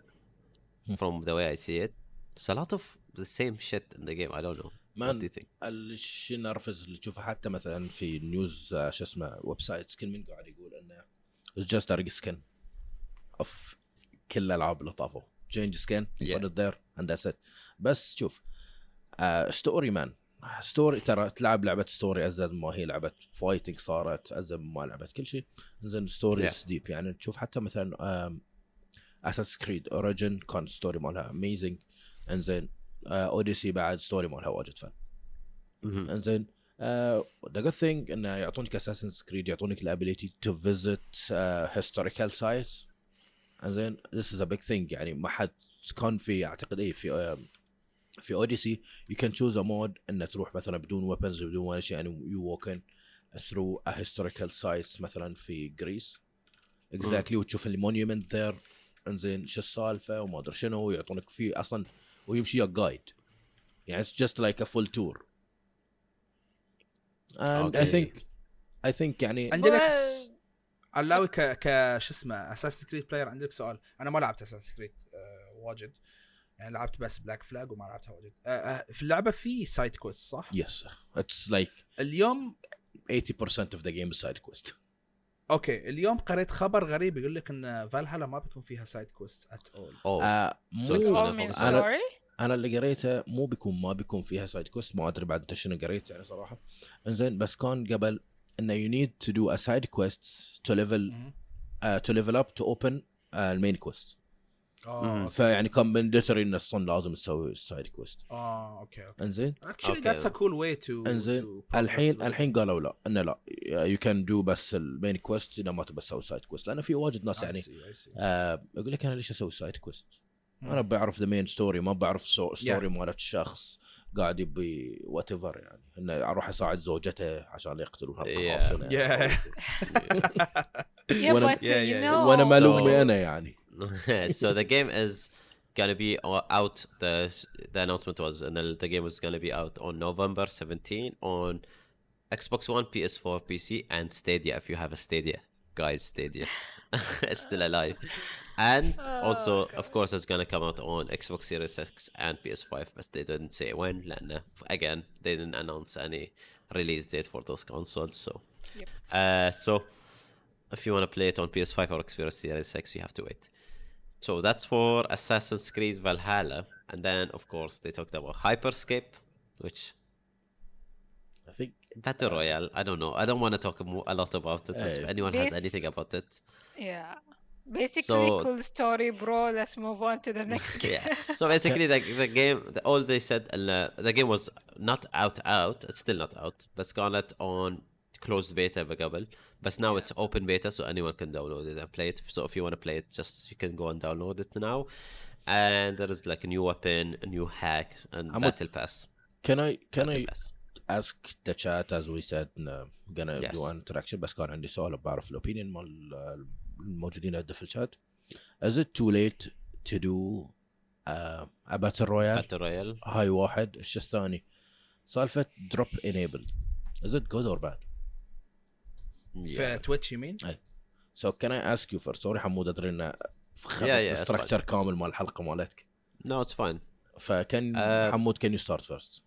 Hmm. from the way I see it, it's a lot of the same shit in the game. I don't know. What Man, do you think? الشيء النرفز اللي تشوفه حتى مثلا في نيوز آه، شو اسمه ويب سايت كل من قاعد يقول انه it's just a reskin of كل الألعاب اللي طافوا. Change skin Yeah. and that's it. بس شوف ستوري مان ستوري ترى تلعب لعبة ستوري ازيد ما هي لعبة فايتنج صارت ازيد ما لعبه كل شيء. زين ستوريز Yeah. ديب يعني تشوف حتى مثلا أساس كريد اوريجن كان ستوري مالها اميزنج انزين اوديسي بعد ستوري مالها واجد فن. انزين ذا جود ثينج إنه يعطونك اساسن كريد يعطونك الابيليتي تو فيزيت هيستوريكال سايتس انزين ذس از ا بيج ثينج يعني ما حد كان في أعتقد اي في في اوديسي يو كان تشوز ا مود انه تروح مثلا بدون ويبنز بدون ولا شيء. يعني يو ووكن ثرو ا هيستوريكال سايتس مثلا في جريس اكزاكتلي وتشوف المونيومنت ذير إنزين شو السالفة وما أدري شنو ويعطونك فيه أصلا ويمشي وياك جايد يعني اتس جاست لايك ا فول تور I Okay. think I think يعني عندي لك Well- س- علاوي ك ك شو اسمه أساس كريد بلاير عندي لك سؤال؟ أنا ما لعبت أساس كريد واجد. يعني لعبت بس بلاك فلاج وما لعبتها واجد. آه، آه، في اللعبة في سايد كويست صح؟ yes it's like اليوم 80% of the game is side quest. أوكي اليوم قريت خبر غريب يقول لك إن فالهالا ما بيكون فيها سايد كويست ات اول story. أنا اللي قريته مو بيكون ما بيكون فيها سايد كويست ما أدري بعد أنت شنو قريت يعني صراحة. إنزين بس كان قبل انه you need to do a side quest to level uh, to level up to open uh, المين كويست آه فيعني كان مندتري انه أصلا لازم تسوي السايد كويست آه أوكي أوكي. إنزين؟ اكشلي Okay. ذاتس ا كول واي تو إنزين؟ الحين الحين قالوا لا. إنه لا. يو كان دو بس المين كويست إذا ما تبى تسوي سايد كويست لأنه في واجد ناس يعني آه أقول لك أنا ليش أسوي سايد كويست؟ أنا بعرف ذا مين ستوري ما بعرف ستوري مالت شخص. قاعد يبي وات ايفر يعني انه أروح اساعد زوجته عشان يقتلون. هالقراصنه. وأنا ملومي So- أنا يعني so the game is gonna be out. The the announcement was, and the, the game was gonna be out on November 17 on Xbox One, PS4, PC, and Stadia. If you have a Stadia, guys, Stadia is still alive. And also, Oh, of course, it's gonna come out on Xbox Series X and PS5, but they didn't say when. لأن again, they didn't announce any release date for those consoles. So, Yep. uh, so if you want to play it on PS5 or Xbox Series X, you have to wait. So that's for Assassin's Creed Valhalla, and then of course they talked about Hyperscape, which I think battle royale. I don't know. I don't want to talk mo- a lot about it. but if Uh, anyone has anything Bas- about it, Yeah. Basically, So- cool story, bro. Let's move on to the next game. yeah. So basically, the, the game, the, all they said, uh, the game was not out out. It's still not out, but كانت on closed beta قبل. But now it's open beta, so anyone can download it and play it. So if you want to play it, just you can go and download it now. And there is like a new weapon, a new hack, and I'm- battle pass. can I can Battle I pass. Ask the chat as we said uh, gonna Yes. do an interaction بس كان عندي سؤال بعرف الاوبينيون مال آه، الموجودين عندنا في الشات is it too late to do uh, a battle royale Battle royale. هاي واحد الشيء الثاني سالفه دروب انيبل is it good or bad Yeah. في تويتش يمين so can I ask you first sorry حمود ادري انه Yeah, yeah, خذت it's ستراكشر كامل مال الحلقة مالتك No, it's fine. فكان Uh, حمود can you start first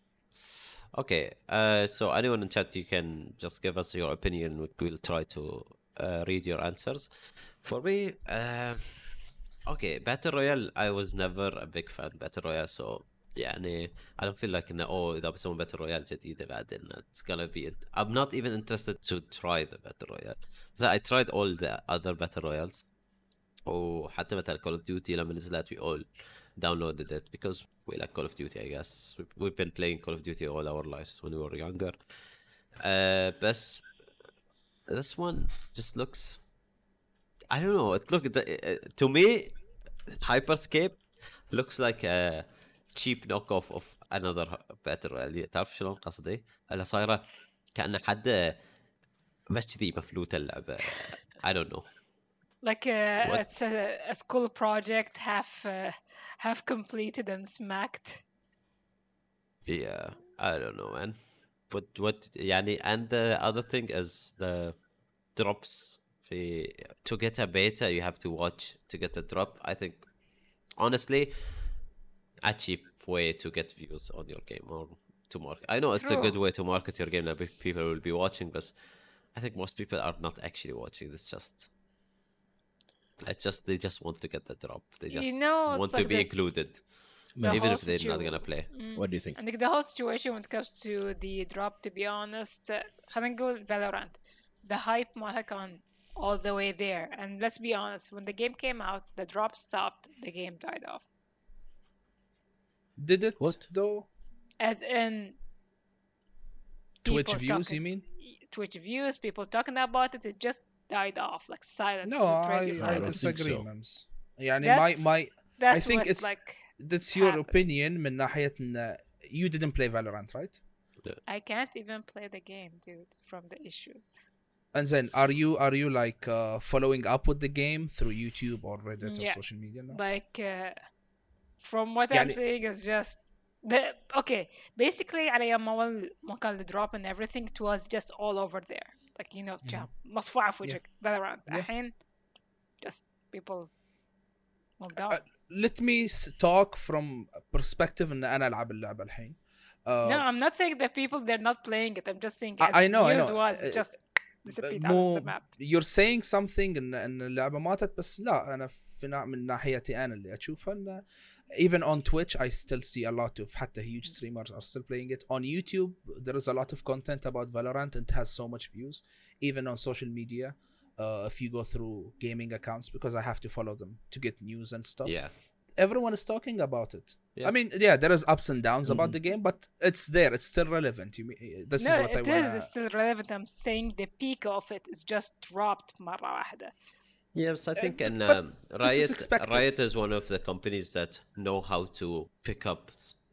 Okay, uh, so anyone in chat, you can just give us your opinion. We will try to uh, read your answers. For me, uh, okay, Battle Royale, I was never a big fan of Battle Royale, so يعني I don't feel like إنه oh إذا بسوون Battle Royale جديدة بعدين it's gonna be it. I'm not even interested to try the Battle Royale. So I tried all the other Battle Royales. وحتى مثلا Call of Duty لما نزلت we all downloaded it because we like Call of Duty I guess We- we've been playing Call of Duty all our lives when we were younger uh, but this one just looks I don't know it look the- uh, to me Hyperscape looks like a cheap knockoff of another battle royale تعرف شلون قصدي؟ اللي صايره كأنه حد بس كذي مفلوت اللعبة I don't know like a, it's a, a, school project half uh, half completed and smacked. Yeah i don't know man. But what yani and the other thing is the drops The to get a beta you have to watch to get a drop. I think honestly a cheap way to get views on your game or to market. I know True. it's a good way to market your game that people will be watching but i think most people are not actually watching. It's just it's just they just want to get the drop. They You just know, it's want to like be this- included, the even whole if they're not situ- gonna play. What do you think? I think the whole situation when it comes to the drop, to be honest, uh, خلينا نقول Valorant, the hype مالها كان all the way there. And let's be honest, when the game came out, the drop stopped, the game died off. Did it What? though? As in Twitch people views, talking- you mean? Twitch views, people talking about it, it just died off, like silent. No, with radio I, I silence. don't think disagree, so. Mams. يعني That's- my my That's think what, it's- like that's your happened. opinion من ناحية ان you didn't play Valorant, right? I can't even play the game, dude, from the issues. And then are you are you like uh, following up with the game through YouTube or Reddit Yeah. or social media? No? Like, uh, from what I'm يعني- saying is just the okay. Basically, على يوم أول ما كان الدروب and everything, it was just all over there. Like you know, جام مصفوعة في وجهك Valorant. Mm-hmm. Yeah. الحين just people moved on. Uh, Let me s- talk from perspective ان انا العب اللعبة الحين. Uh, no, I'm not saying that people they're not playing it. I'm just saying I- as I know, I news know. was Uh, just disappeared out مو of the map. you're saying something ان ان اللعبه ماتت بس لا انا في نا- من ناحيتي انا اللي اشوفها ان even on Twitch I still see a lot of حتى huge streamers are still playing it on YouTube there is a lot of content about Valorant and it has so much views even on social media uh, if you go through gaming accounts because I have to follow them to get news and stuff Yeah. everyone is talking about it Yeah. I mean yeah there is ups and downs about the game but it's there it's still relevant you mean, this no, is what I it want is still relevant. I'm saying the peak of it is just dropped مرة واحدة. Yes, I think and um, this is Riot. Riot is one of the companies that know how to pick up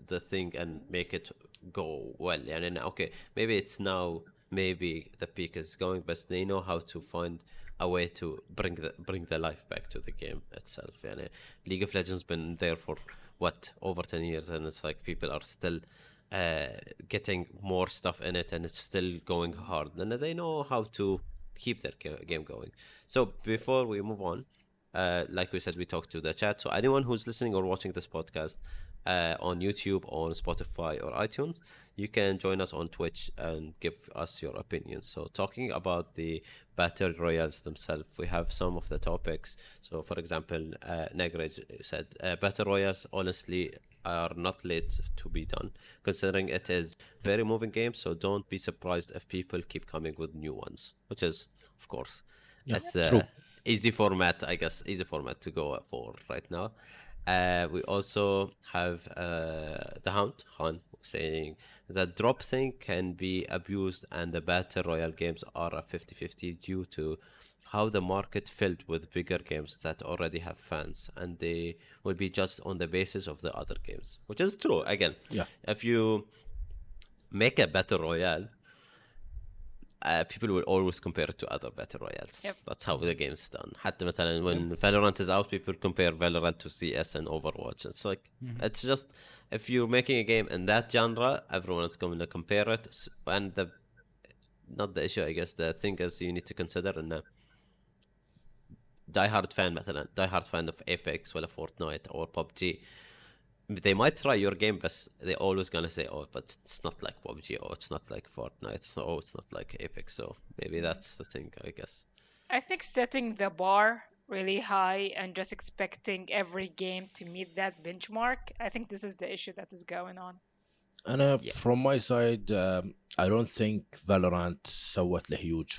the thing and make it go well. And then, okay, maybe it's now maybe the peak is going, but they know how to find a way to bring the bring the life back to the game itself. And League of Legends been there for what over ten years, and it's like people are still uh, getting more stuff in it, and it's still going hard. And they know how to keep their ga- game going. So before we move on, uh, like we said, we talked to the chat. So anyone who's listening or watching this podcast uh, on YouTube, on Spotify, or iTunes, you can join us on Twitch and give us your opinions. So talking about the battle royals themselves, we have some of the topics. So for example, uh, Negraj said uh, battle royals honestly are not late to be done, considering it is very moving game. So don't be surprised if people keep coming with new ones, which is of course that's uh, True. easy format, I guess, easy format to go for right now. Uh, we also have uh, the Hound Khan saying that drop thing can be abused and the battle royale games are a 50-50 due to how the market filled with bigger games that already have fans and they will be judged on the basis of the other games which is true again Yeah. if you make a battle royale uh, people will always compare it to other battle royales. Yep. That's how the game's done. حتى مثلا when Valorant is out, people compare Valorant to CS and Overwatch. It's like it's just if you're making a game in that genre, everyone is going to compare it. S- And the not the issue, I guess. The thing is, you need to consider in die hard fan مثلا die hard fan of Apex ولا Fortnite or PUBG they might try your game but they're always gonna say oh but it's not like PUBG or it's not like Fortnite so oh, it's not like Apex so maybe that's the thing I guess I think setting the bar really high and just expecting every game to meet that benchmark, I think this is the issue that is going on. انا from my side um, I don't think Valorant سوت له huge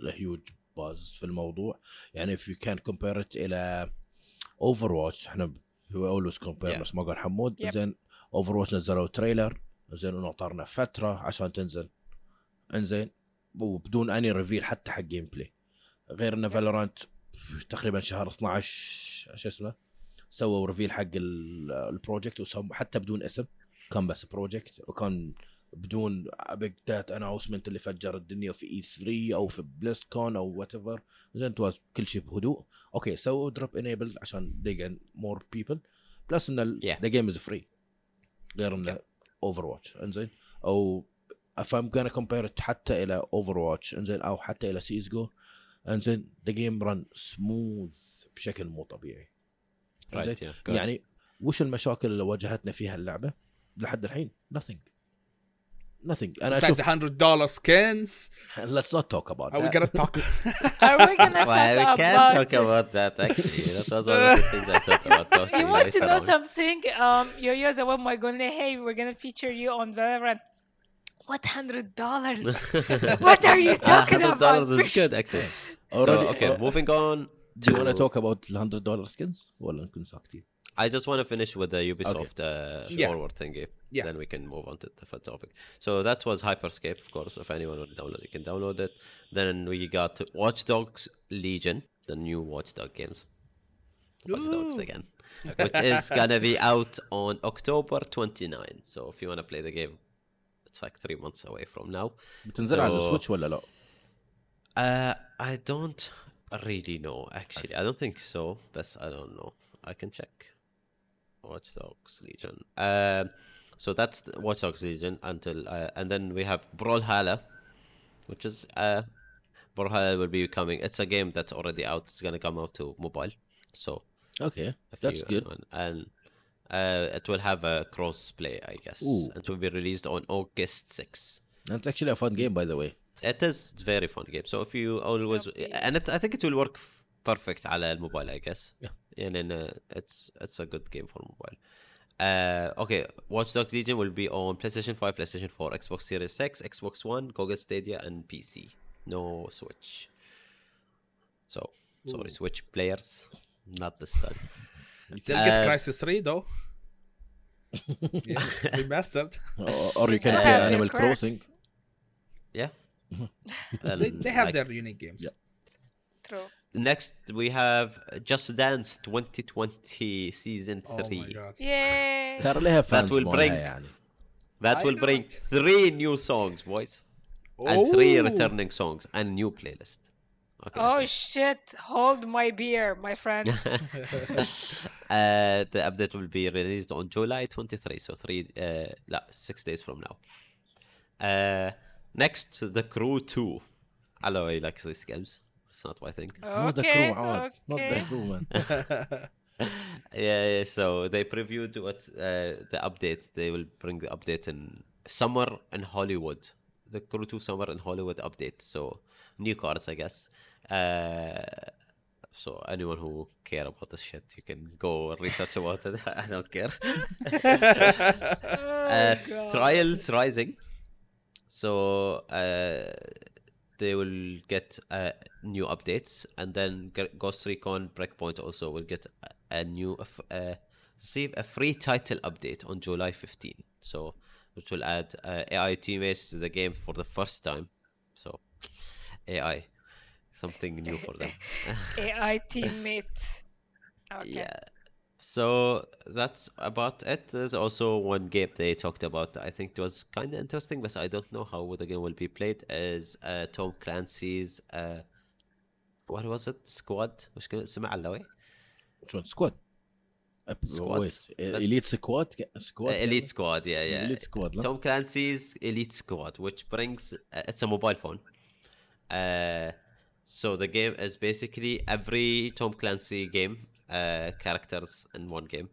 له huge buzz في الموضوع يعني if you can compare it الى Overwatch احنا هو compare Yeah. بس ما قال حمود. Yep. زين Overwatch نزلوا تريلر. زين ونطرنا فترة عشان تنزل. إنزين. وبدون اني ريفيل حتى حق جيم بلاي غير ان فالورانت تقريبا شهر 12 شو اسمه سووا ريفيل حق ال- البروجكت وسم حتى بدون اسم. كان بس بروجكت وكان بدون بيج دات اناونسمنت اللي فجر الدنيا في اي 3 أو في بليست كون أو وات ايفر زين كل شيء بهدوء. أوكي سووا دروب انيبل عشان they get more people. بلس إن. ذا جيم از فري غير انه اوفر واتش إنزين؟ أو if I'm gonna compare it حتى إلى اوفر واتش إنزين؟ أو حتى إلى سيز جو إنزين؟ ذا جيم رن سموث بشكل مو طبيعي. Right, yeah. يعني وش المشاكل اللي واجهتنا فيها اللعبة؟ لحد الحين nothing. nothing. And it's I like the hundred dollar skins. Let's not talk about. Are that. we gonna talk? Are we gonna talk well, we can talk about that. Actually, that was one of the things I thought about. You want to know something? Um, your user when we're gonna hey, we're gonna feature you on Valorant. What hundred dollars? what are you ah, talking about? Hundred dollars is good, actually. So, okay, moving on. Do you want to talk about hundred dollar skins? Well, I'm I just want to finish with the Ubisoft uh, Yeah. forward thingy. Yeah. Then we can move on to the different topic. So that was Hyperscape, of course. If anyone would download, you can download it. Then we got Watch Dogs Legion, the new Watch Dog games. Watch Dogs Ooh. again, which is gonna be out on October 29. So if you want to play the game, it's like three months away from now. بتنزل على So- السويتش ولا لا؟ Uh, I don't really know actually. I don't think so, but I don't know. I can check. Watch Dogs Legion. Um, so that's the Watch Dogs Legion until, uh, and then we have Brawlhalla, which is uh, Brawlhalla will be coming. It's a game that's already out. It's gonna come out to mobile. So Okay, if that's you- good. and, and uh, it will have a cross play, I guess. Ooh. It will be released on August 6th. That's actually a fun game by the way. It is it's very fun game. So if you always and it, I think it will work f- perfect على الموبايل I guess. Yeah. يعني انه uh, it's اتس ا جود جيم فور موبايل اوكي واتش دوج ليجن will be on PlayStation 5, PlayStation 4, Xbox Series X, Xbox One, Google Stadia and PC. No Switch. So, sorry, Switch players, not the time. You still get uh, Crysis 3 though. yeah, remastered. Or, you can uh, play Animal. Crossing. Yeah. they, have um, their unique games. True Next, we have Just Dance 2020 Season 3. Oh my god. Yay! ترى لها فانز will مالها bring- يعني. That I will know bring it. three new songs, boys. And three Oh. returning songs and new playlist. Okay. Oh shit! Hold my beer, my friend. uh, the update will be released on July 23, so three, uh, لا, six days from now. Uh, next, The Crew 2. I know he likes these games. It's not what I think. Okay, not the crew out. Not the crew man. yeah, yeah, so they previewed what uh, the update. They will bring the update in summer in Hollywood. The Crew 2 Summer in Hollywood update. So new cars, I guess. Uh, so anyone who care about this shit, you can go research about it. I don't care. Uh, oh, uh, trials Rising. So uh, they will get uh, new updates, and then Ghost Recon Breakpoint also will get a, a new uh, receive a free title update on July 15. So which will add uh, AI teammates to the game for the first time. So AI, something new for them. AI teammate. Okay. Yeah So that's about it. There's also one game they talked about. I think it was kind of interesting, but I don't know how the game will be played. Is uh, Tom Clancy's uh, what was it? Squad. وش كان اسمه علوي؟ شلون سكواد Squads. ويت Let's- اليت سكواد سكواد Uh, Elite Squad. Yeah, yeah. اليت سكواد لا Tom Clancy's Elite Squad, which brings uh, it's a mobile phone. Uh, so the game is basically every Tom Clancy game uh, characters in one game,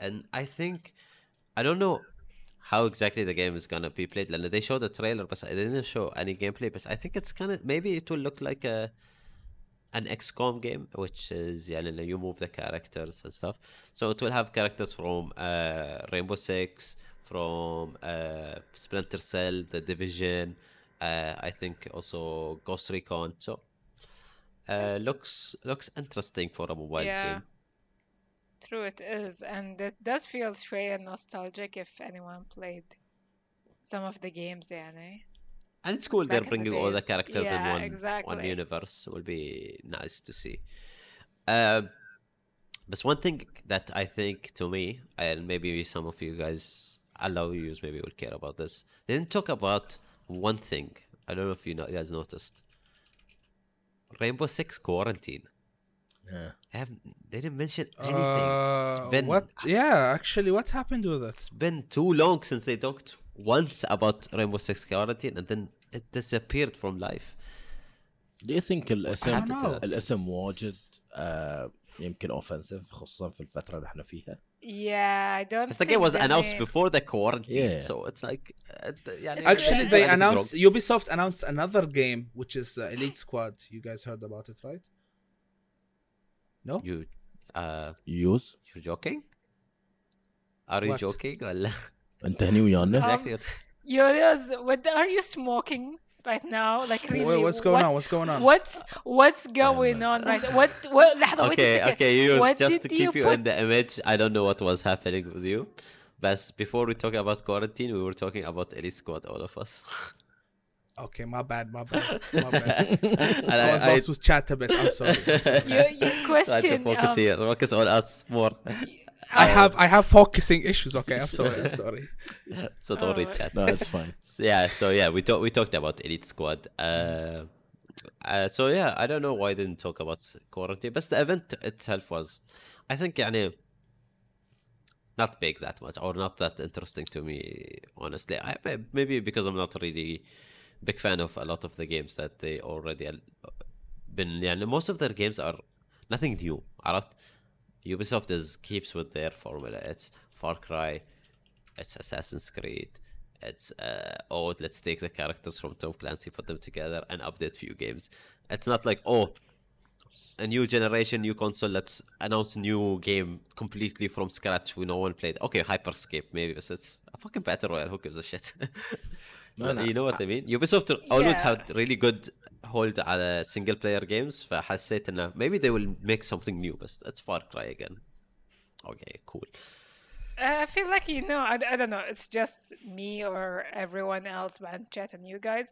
and I think I don't know how exactly the game is gonna be played. Like, they showed the trailer, but they didn't show any gameplay. But I think it's kind of maybe it will look like a an XCOM game, which is yeah, you move the characters and stuff. So it will have characters from uh, Rainbow Six, from uh, Splinter Cell, The Division. Uh, I think also Ghost Recon. So uh, That's- looks looks interesting for a mobile Yeah. game. True, it is, and it does feel شوية nostalgic if anyone played some of the games, يعني. And it's cool they're Back in the bringing all the days. characters in Yeah, one one exactly. universe. Will be nice to see. Um, but one thing that I think to me, and maybe some of you guys allow use maybe will care about this. They didn't talk about one thing. I don't know if you, know, you guys noticed. Rainbow Six Quarantine. Yeah. They haven't. They didn't mention anything. it's Uh, been what? Yeah, actually, what happened with it? it's been too long since they talked once about Rainbow Six Quarantine, and then it disappeared from life. Do you think الاسم I don't know. الاسم واجد آه يمكن اوفنسيف خصوصا في الفترة اللي إحنا فيها Yeah, I don't. Because the think game was the announced name- before the quarantine, Yeah. so it's like uh, يعني Actually, Yeah. they anything announced wrong. Ubisoft announced another game, which is uh, Elite Squad. You guys heard about it, right? No. You, uh, يوز you're joking? Are you What? joking? ولا انت هني ويانا Um, exactly. what- Yurios, what are you smoking right now like really what's going what, on what's going on what's what's going on right what what okay okay you just to keep you, put... in the image i don't know what was happening with you but before we talk about quarantine we were talking about elite squad all of us Okay, my bad, my bad, my bad. and I was I, lost I, with chat a bit. I'm sorry. Your, your question. Try to focus um, here. Focus on us more. I have I have focusing issues. Okay, I'm sorry. I'm sorry. so don't read Oh. chat. no it's fine So, yeah, so yeah, we talked we talked about Elite Squad. Uh, uh, so yeah, I don't know why I didn't talk about quarantine, but the event itself was, I think, يعني, not big that much or not that interesting to me, honestly. I, maybe because I'm not really big fan of a lot of the games that they already al- been. يعني, most of their games are nothing new. عرفت? Ubisoft is keeps with their formula. It's Far Cry, it's Assassin's Creed, it's uh, oh let's take the characters from Tom Clancy, put them together, and update few games. It's not like oh a new generation, new console, let's announce a new game completely from scratch we no one played. Okay, Hyperscape maybe, but it's a fucking battle royale. Who gives a shit? Man, you know what I mean? Ubisoft always Yeah. had really good hold على single player games فحسيت انه maybe they will make something new but it's Far Cry again. Okay, cool. I feel like you know, I, I don't know, it's just me or everyone else, man, chat and you guys.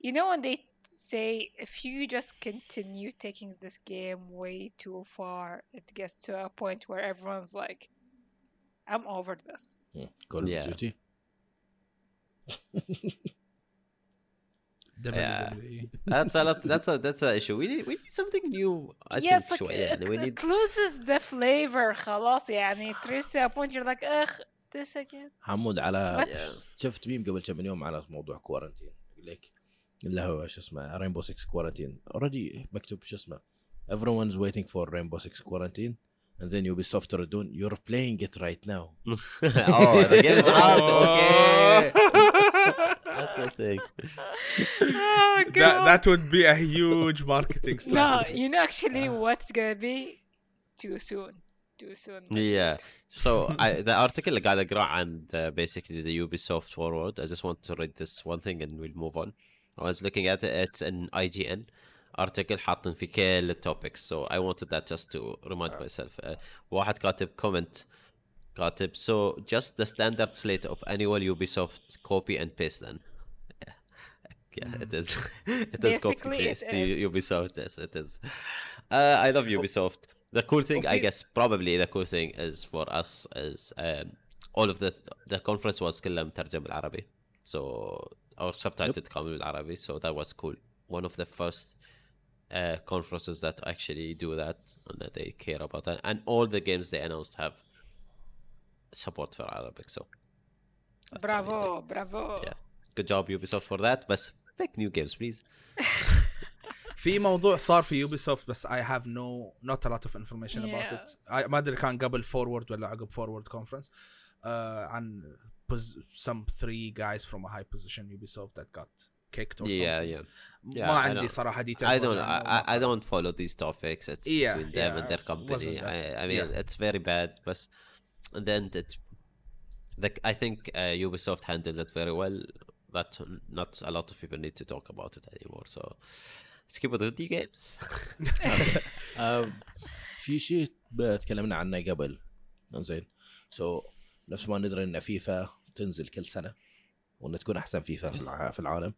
You know, when they say if you just continue taking this game way too far, it gets to a point where everyone's like, I'm over this. كول Yeah. اوف ديوتي WWE. That's a lot, that's a that's a issue. We need we need something new. I yeah, think like شوية it, يعني we need loses the flavor خلاص يعني it reaches to a point you're like ugh this again حمود على What? شفت ميم قبل كم يوم على موضوع كوارنتين يقول لك اللي هو شو اسمه رينبو 6 كوارنتين اوريدي مكتوب شو اسمه everyone's waiting for Rainbow Six Quarantine and then Ubisoft يردون you're playing it right now oh the game is out. Okay, that's the thing. oh god That that would be a huge marketing no strategy. you know actually what's gonna be too soon too soon Yeah. So I, the article قاعد اقرا عن the, basically the Ubisoft forward. I just want to read this one thing and we'll move on. I was looking at it. It's an IGN article حاطين في كل التوبكس. So I wanted that just to remind myself. Uh, واحد كاتب comment كاتب so just the standard slate of annual Ubisoft copy and paste then. Yeah, yeah it is. it is copy Basically, it paste to is. Ubisoft. Yes, it is. Uh, I love Ubisoft. The cool thing, I وفي- guess, probably the cool thing is for us is um, all of the the conference was كلها مترجم بالعربي. So or subtitled كامل بالعربي. So that was cool. One of the first uh, conferences that actually do that and that they care about that. And all the games they announced have support for Arabic. So that's bravo amazing. bravo Yeah. Good job Ubisoft for that. But make new games, please. في موضوع صار في Ubisoft بس I have no not a lot of information about Yeah. it I, ما ادري كان قبل فورورد ولا عقب فورورد كونفرنس uh, عن pos- some three guys from a high position Ubisoft that got kicked or Yeah, something yeah. Yeah, ما I عندي know. صراحة details I don't. ولا I, I- I عنه. don't follow these topics. It's Yeah, between them yeah, and their I company. wasn't that- I, I mean, yeah. it's very bad. But and then it, the I think uh, Ubisoft handled it very well. But not a lot of people need to talk about it anymore. So let's keep with the games. آه، في شيء تكلمنا عنه قبل. زين سو so, نفس ما ندري إن فيفا تنزل كل سنة وان تكون أحسن فيفا في الع- في العالم.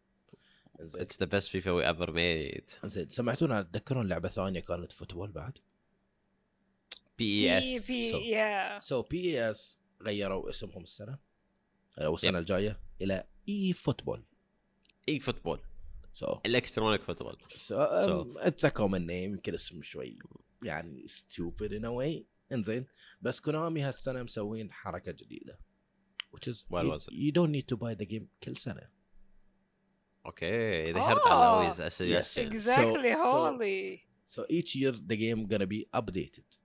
زين it's the best FIFA we ever made. زين سمعتونا تذكرون لعبة ثانية كانت فوتبول بعد؟ PES. P- So- yeah. سو بي اس غيروا اسمهم السنة. أو السنة الجاية إلى إي فوتبول. إي فوتبول. سو إلكترونيك فوتبول. سو اتس ا كومن نيم يمكن اسم شوي يعني ستوبid ان واي إنزين. بس كونامي هالسنة مسوين حركة جديدة. Which is What you, you don't need to buy the game كل سنة. أوكي they heard Oh. always a suggestion Exactly, so- holy. so each year the game gonna be updated.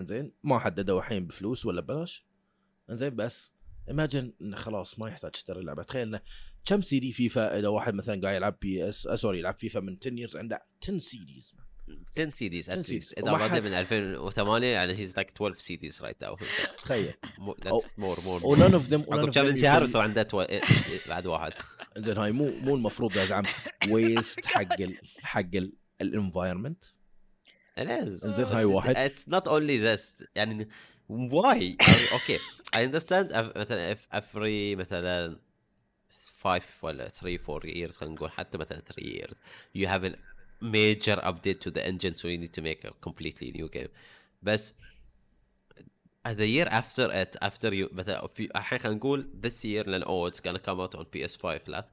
إنزين. ما حددوا الحين بفلوس ولا ببلاش. إنزين. بس imagine إنه خلاص ما يحتاج تشتري اللعبة. تخيل إنه كم سي دي فيفا إذا واحد مثلا قاعد يلعب بي إس آه سوري يلعب فيفا من 10 years عنده 10 سي ديز 10 سي ديز 10 10 CDs. إذا حد- من 2008 يعني هيز لايك 12 سي ديز رايت ناو تخيل ذاتس مور مور ونون اوف ذم عقب كم شهر وصار عنده تو- إيه، بعد واحد. زين هاي مو مو المفروض يا زعم. ويست حق ال حق الانفايرمنت It is. إنزين But هاي واحد. It's not only this. يعني why؟ أوكي I understand if- مثلا if every مثلا 5 ولا 3 4 years خلينا نقول حتى مثلا 3 years you have a major update to the engine so you need to make a completely new game بس uh, the year after it after you مثلا في الحين خلينا نقول this year لان oh it's gonna come out on PS5 لا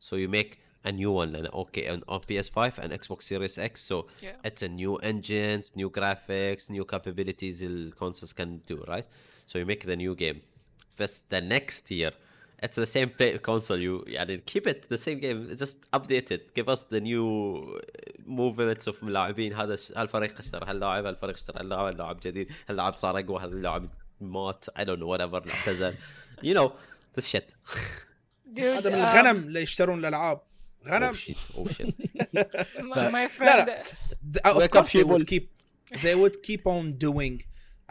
so you make a new one لان okay on, on PS5 and Xbox Series X so Yeah. it's a new engines, new graphics, new capabilities the consoles can do, right? So you make the new game. But the next year, it's the same play- console. You يعني keep it the same game, just update it. Give us the new movements of لاعبين هذا الش- هالفريق اشترى هاللاعب هالفريق اشترى هاللاعب هاللاعب جديد هاللاعب صار اقوى هاللاعب مات I don't know whatever اعتزل you know this shit Dude, هذا من um, الغنم اللي يشترون الالعاب oh غنم shit oh shit my, my لا friend. لا th- of Wake up, course they would people. keep they would keep on doing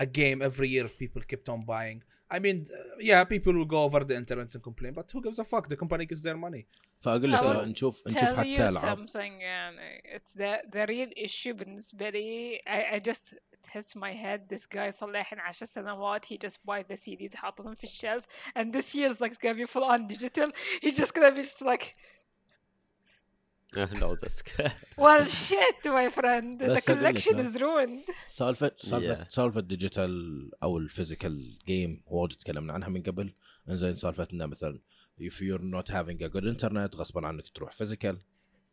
a game every year if people kept on buying I mean uh, yeah people will go over the internet and complain but who gives a fuck the company gets their money فاقول لك I will لا، نشوف نشوف tell حتى you العاب something يعني it's the the real issue بالنسبة لي I, I just it hits my head this guy صار له الحين 10 سنوات he just buy the CDs حاطهم في الشلف and this year's like it's gonna be full on digital he's just gonna be just like no this well shit my friend. The collection is ruined. سالفه سالفه. سالفة الديجيتال أو الفيزيكال جيم واجد تكلمنا عنها من قبل. انزين سالفة إنه مثلا if you're not having a good internet غصبا عنك تروح فيزيكال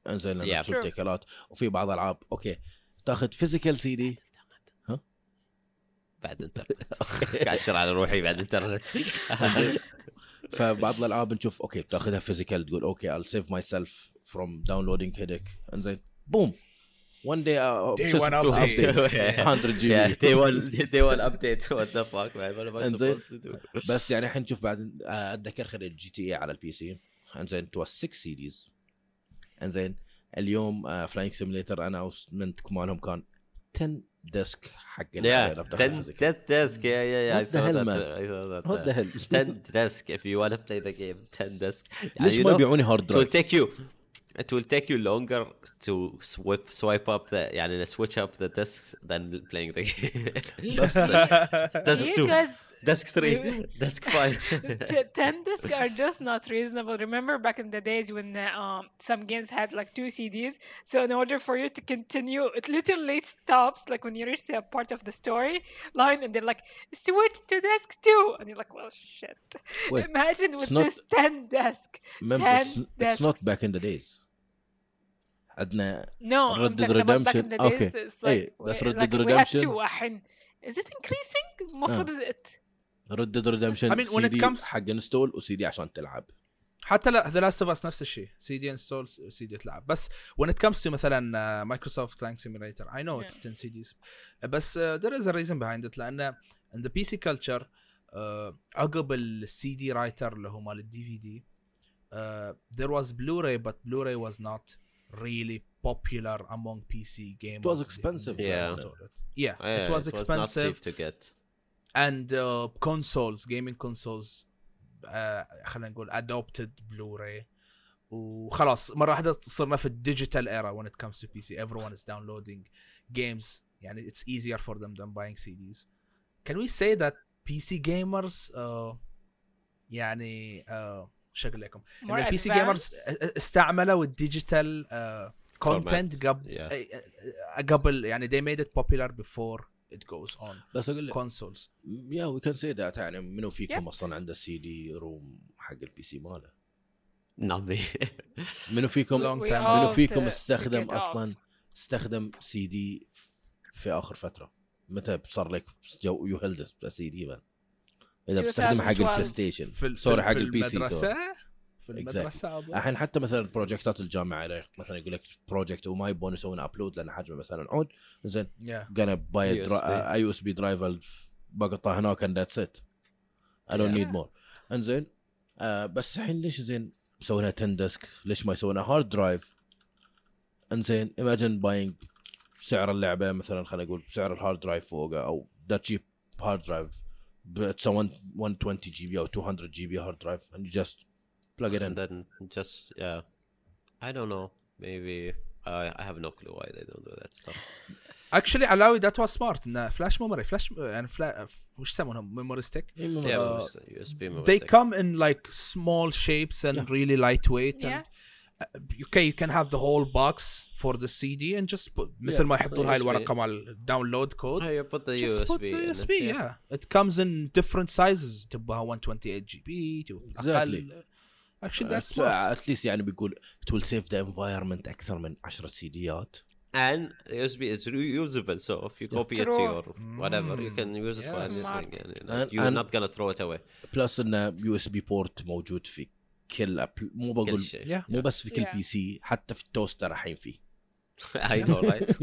انزين لأن Yeah. تكلات وفي بعض الالعاب أوكي. تاخذ فيزيكال سي دي بعد انترنت قاعد أشتغل على روحي بعد انترنت فبعض الألعاب نشوف أوكي بتاخذها فيزيكال تقول أوكي I'll save myself. From downloading headache انزين بوم one day uh, Day one اسمه؟ update. 100 جي yeah, بي day one day one update what the fuck man what am I supposed to do بس يعني الحين نشوف بعد آه، اتذكر خذيت جي تي اي على البي سي انزين تو 6 سي ديز انزين اليوم فلاينج سيميليتر اناونسمنت مالهم كان 10 ديسك حق yeah اللابتوب 10 10 desk yeah yeah yeah I What the saw hell, that man? uh, I saw that What the uh, hell 10 desk if you want to play the game 10 desk ليش you ما يبيعوني هارد it will درايف take you it will take you longer to swipe swipe up the يعني switch up the discs than playing the game desk you 2 guys desk 3 desk 5 T- 10 discs are just not reasonable. Remember back in the days when uh, um, some games had like two CDs? So, in order for you to continue, it literally stops like when you reach to a part of the story line and they're like, switch to disc two. And you're like, well, shit. Wait, Imagine with not- this 10 disc. Remember, it's, 10 it's not desks. back in the days عندنا نو no, ردد ريدمشن أوكي. اي بس ردد ريدمشن Is it increasing؟ المفروض آه. ردد ريدمشن I mean, when it حق انستول وسي دي عشان تلعب. حتى لا ذا لاست اوف اس نفس الشيء. سي دي انستول سي دي تلعب. بس وين ات كمز تو مثلا مايكروسوفت فلانك سيميوليتر اي نو اتس 10 سي دي بس ذير از ا ريزن بيهايند ات لأن ان ذا بي سي كلتشر عقب السي دي رايتر اللي هو مال الدي في دي ذير واز بلوراي بس بلوراي واز نوت really popular among PC gamers. was expensive. Yeah. Yeah, Yeah, it was not expensive cheap to get and uh, consoles gaming consoles uh, خلينا نقول adopted Blu-ray وخلاص مره واحده صرنا في الديجيتال era when it comes to PC everyone is downloading games يعني it's easier for them than buying CDs can we say that PC gamers uh, يعني uh, شو أقول لكم ان البي سي جيمرز. استعملوا الديجيتال كونتنت. قبل Yeah. قبل يعني they made it popular before it goes on بس أقول لك consoles يا وي كان سي ذات يعني منو فيكم Yep. أصلا عنده سي دي روم حق البي سي ماله؟ me منو فيكم Long We time. منو فيكم استخدم أصلا. استخدم سي دي في آخر فترة متى صار لك جو يو هيلد سي دي مان إذا بتستخدمه حق 2012. البلاي ستيشن سوري حق البي سي المدرسة في Exactly. المدرسة أظن. الحين حتى مثلا بروجكتات الجامعة مثلا يقول لك بروجكت وما يبون يسوون ابلود لأن حجمه مثلا عود زين Yeah. gonna buy a USB. اي يو اس بي درايف بقطع هناك and that's it I don't Yeah. need more انزين آه بس الحين ليش زين مسوينها 10 ديسك ليش ما يسوونها هارد درايف انزين imagine buying سعر اللعبة مثلا خلينا نقول بسعر الهارد درايف فوقه أو that cheap hard drive it's a one, 120 GB or 200 GB hard drive, and you just plug it in. And then just, yeah. I don't know. Maybe. I I have no clue why they don't do that stuff. Actually, allow that was smart. Nah, flash memory, flash and flash, uh, which someone memory stick. Yeah, uh, USB memory They stick. come in like small shapes and yeah. really lightweight. Yeah. And uh, okay you can have the whole box for the CD and just put مثل ما يحطون هاي USB. الورقه مال الداونلود كود Oh, you put the just USB put the in it, USB yeah it comes in different sizes تبغاها 128 جي بي Exactly. actually that's At- smart at least يعني بيقول it will save the environment أكثر من 10 سيديات and USB is reusable so if you copy it to your whatever you can use it for Yeah. anything Smart. يعني, like, And- you're and- not gonna throw it away بلس انه بي بورت موجود في كل مو بقول مو بس في كل بي سي حتى في التوستر الحين فيه اي نو رايت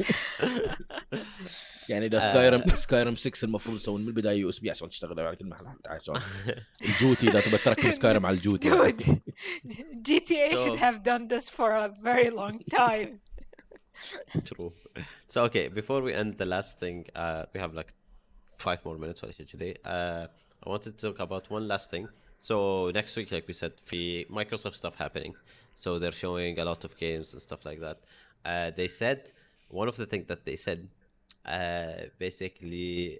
يعني ذا سكايرم سكايرم 6 المفروض يسوون من البداية يو اس بي عشان تشتغل على كل محل حتى عشان الجوتي إذا تبي تركب سكايرم على الجوتي. جي تي اي شود هاف دون ذس فور ا فيري لونج تايم ترو سو أوكي بيفور وي اند ذا لاست ثينج وي هاف لايك 5 مور مينتس ولا شيء كذي اي wanted تو توك اباوت ون لاست ثينج So next week, like we said, the Microsoft stuff happening. So they're showing a lot of games and stuff like that. Uh, they said one of the things that they said, uh, basically,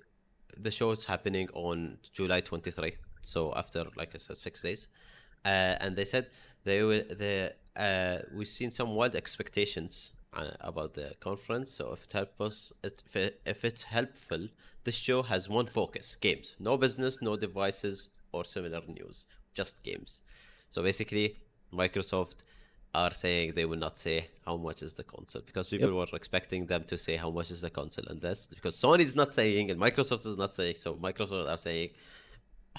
the show is happening on July 23. So after, like I said, six days. Uh, and they said they will. They uh, we've seen some wild expectations uh, about the conference. So if it helps us, if, if it's helpful, this show has one focus: games. No business, no devices or similar news, just games. So basically, Microsoft are saying they will not say how much is the console because people were expecting them to say how much is the console and this because Sony is not saying and Microsoft is not saying so Microsoft are saying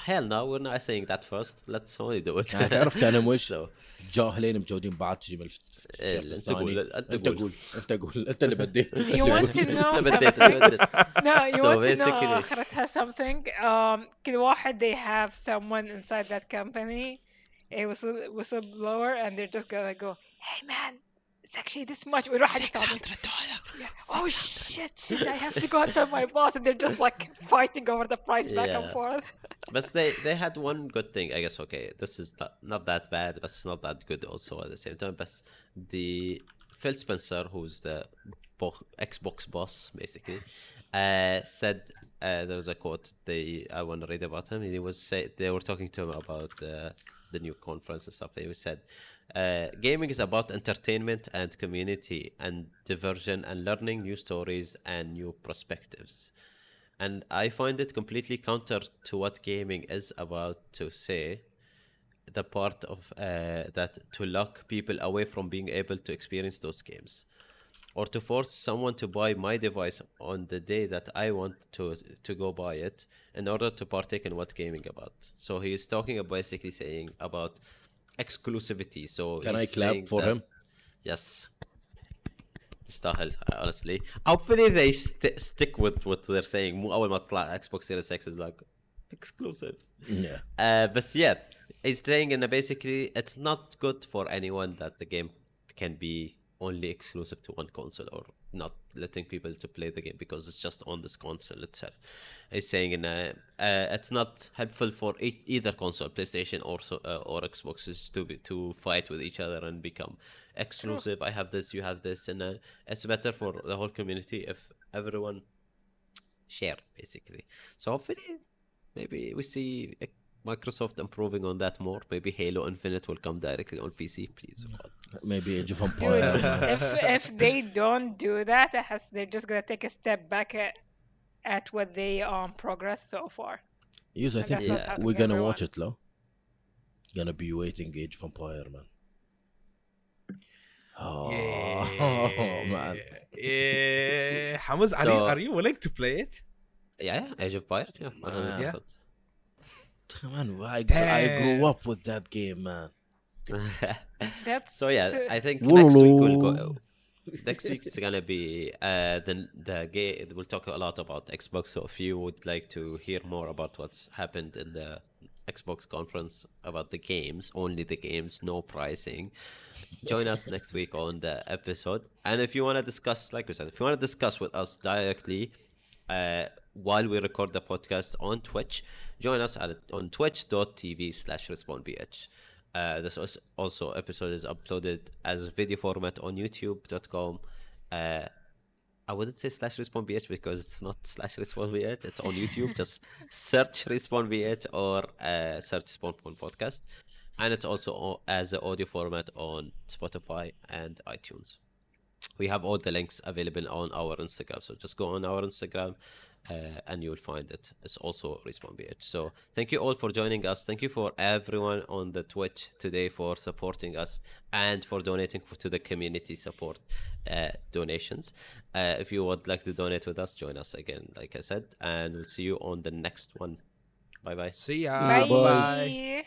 hell no we're not saying that first let Sony do it يعني تعرف كلام وش؟ so جاهلين مجودين بعض تجي من الشيخ إيه، أنت الثاني. قول، أنت انت قول. قول انت قول انت اللي بديت You want to know أنا بديت something? أنا بديت No, you So want to know basically- آخرتها something? Um, كل واحد they have someone inside that company, a whistle whistleblower, and they're just gonna go, hey man, it's actually this much. ويروح واحد يتعامل. Yeah. Oh shit, shit, I have to go and tell my boss, and they're just like fighting over the price back and Yeah. forth. but they they had one good thing I guess okay this is not, not that bad but it's not that good also at the same time but the Phil Spencer who's the bo- Xbox boss basically uh, said uh, there was a quote they I want to read about him he was say they were talking to him about uh, the new conference and stuff he said uh, gaming is about entertainment and community and diversion and learning new stories and new perspectives. And I find it completely counter to what gaming is about to say. The part of uh, that to lock people away from being able to experience those games. Or to force someone to buy my device on the day that I want to to go buy it in order to partake in what gaming about. So he is talking about basically saying about exclusivity. So Can I he's clap saying for that- him? Yes. يستاهل honestly. Hopefully they st- stick with what they're saying. مو أول ما تطلع Xbox Series X is like exclusive. Yeah. Uh, but yeah, he's saying in basically it's not good for anyone that the game can be only exclusive to one console or not letting people to play the game because it's just on this console itself. He's saying in uh, uh, it's not helpful for e- either console, PlayStation or so, uh, or Xboxes to be, to fight with each other and become exclusive. I have this, you have this, and uh, it's better for the whole community if everyone share basically. So hopefully maybe we see Microsoft improving on that more. Maybe Halo Infinite will come directly on PC, please. God. Maybe Age of Dude, Empires. if if they don't do that, has- they're just gonna take a step back uh, at what they um progress so far. Yes, I And think that's not we- happening we're gonna watch it, though. Gonna be waiting Age Vampire, man. Oh, man. Yeah. Hamaz, are, you, are you willing to play it? Yeah, Age of Pirates, yeah, 100%. Man, I, I grew up with that game, man. That's so yeah, so- I think next week we'll go. Next week it's gonna be uh, the the game. We'll talk a lot about Xbox. So if you would like to hear more about what's happened in the Xbox conference about the games, only the games, no pricing, join us next week on the episode. And if you want to discuss, like we said, if you want to discuss with us directly, uh, while we record the podcast on Twitch, join us at on twitch.tv slash respawnbh. Uh, this is also episode is uploaded as video format on youtube.com. Uh, I wouldn't say slash respawnbh because it's not slash respawnbh. It's on YouTube. Just search respawnbh or uh, search spawnpoint podcast. And it's also as an audio format on Spotify and iTunes we have all the links available on our Instagram. So just go on our Instagram uh, and you will find it. It's also Respawn BH. So thank you all for joining us. Thank you for everyone on the Twitch today for supporting us and for donating for, to the community support uh, donations. Uh, if you would like to donate with us, join us again, like I said, and we'll see you on the next one. Bye bye. See ya. See ya. Bye.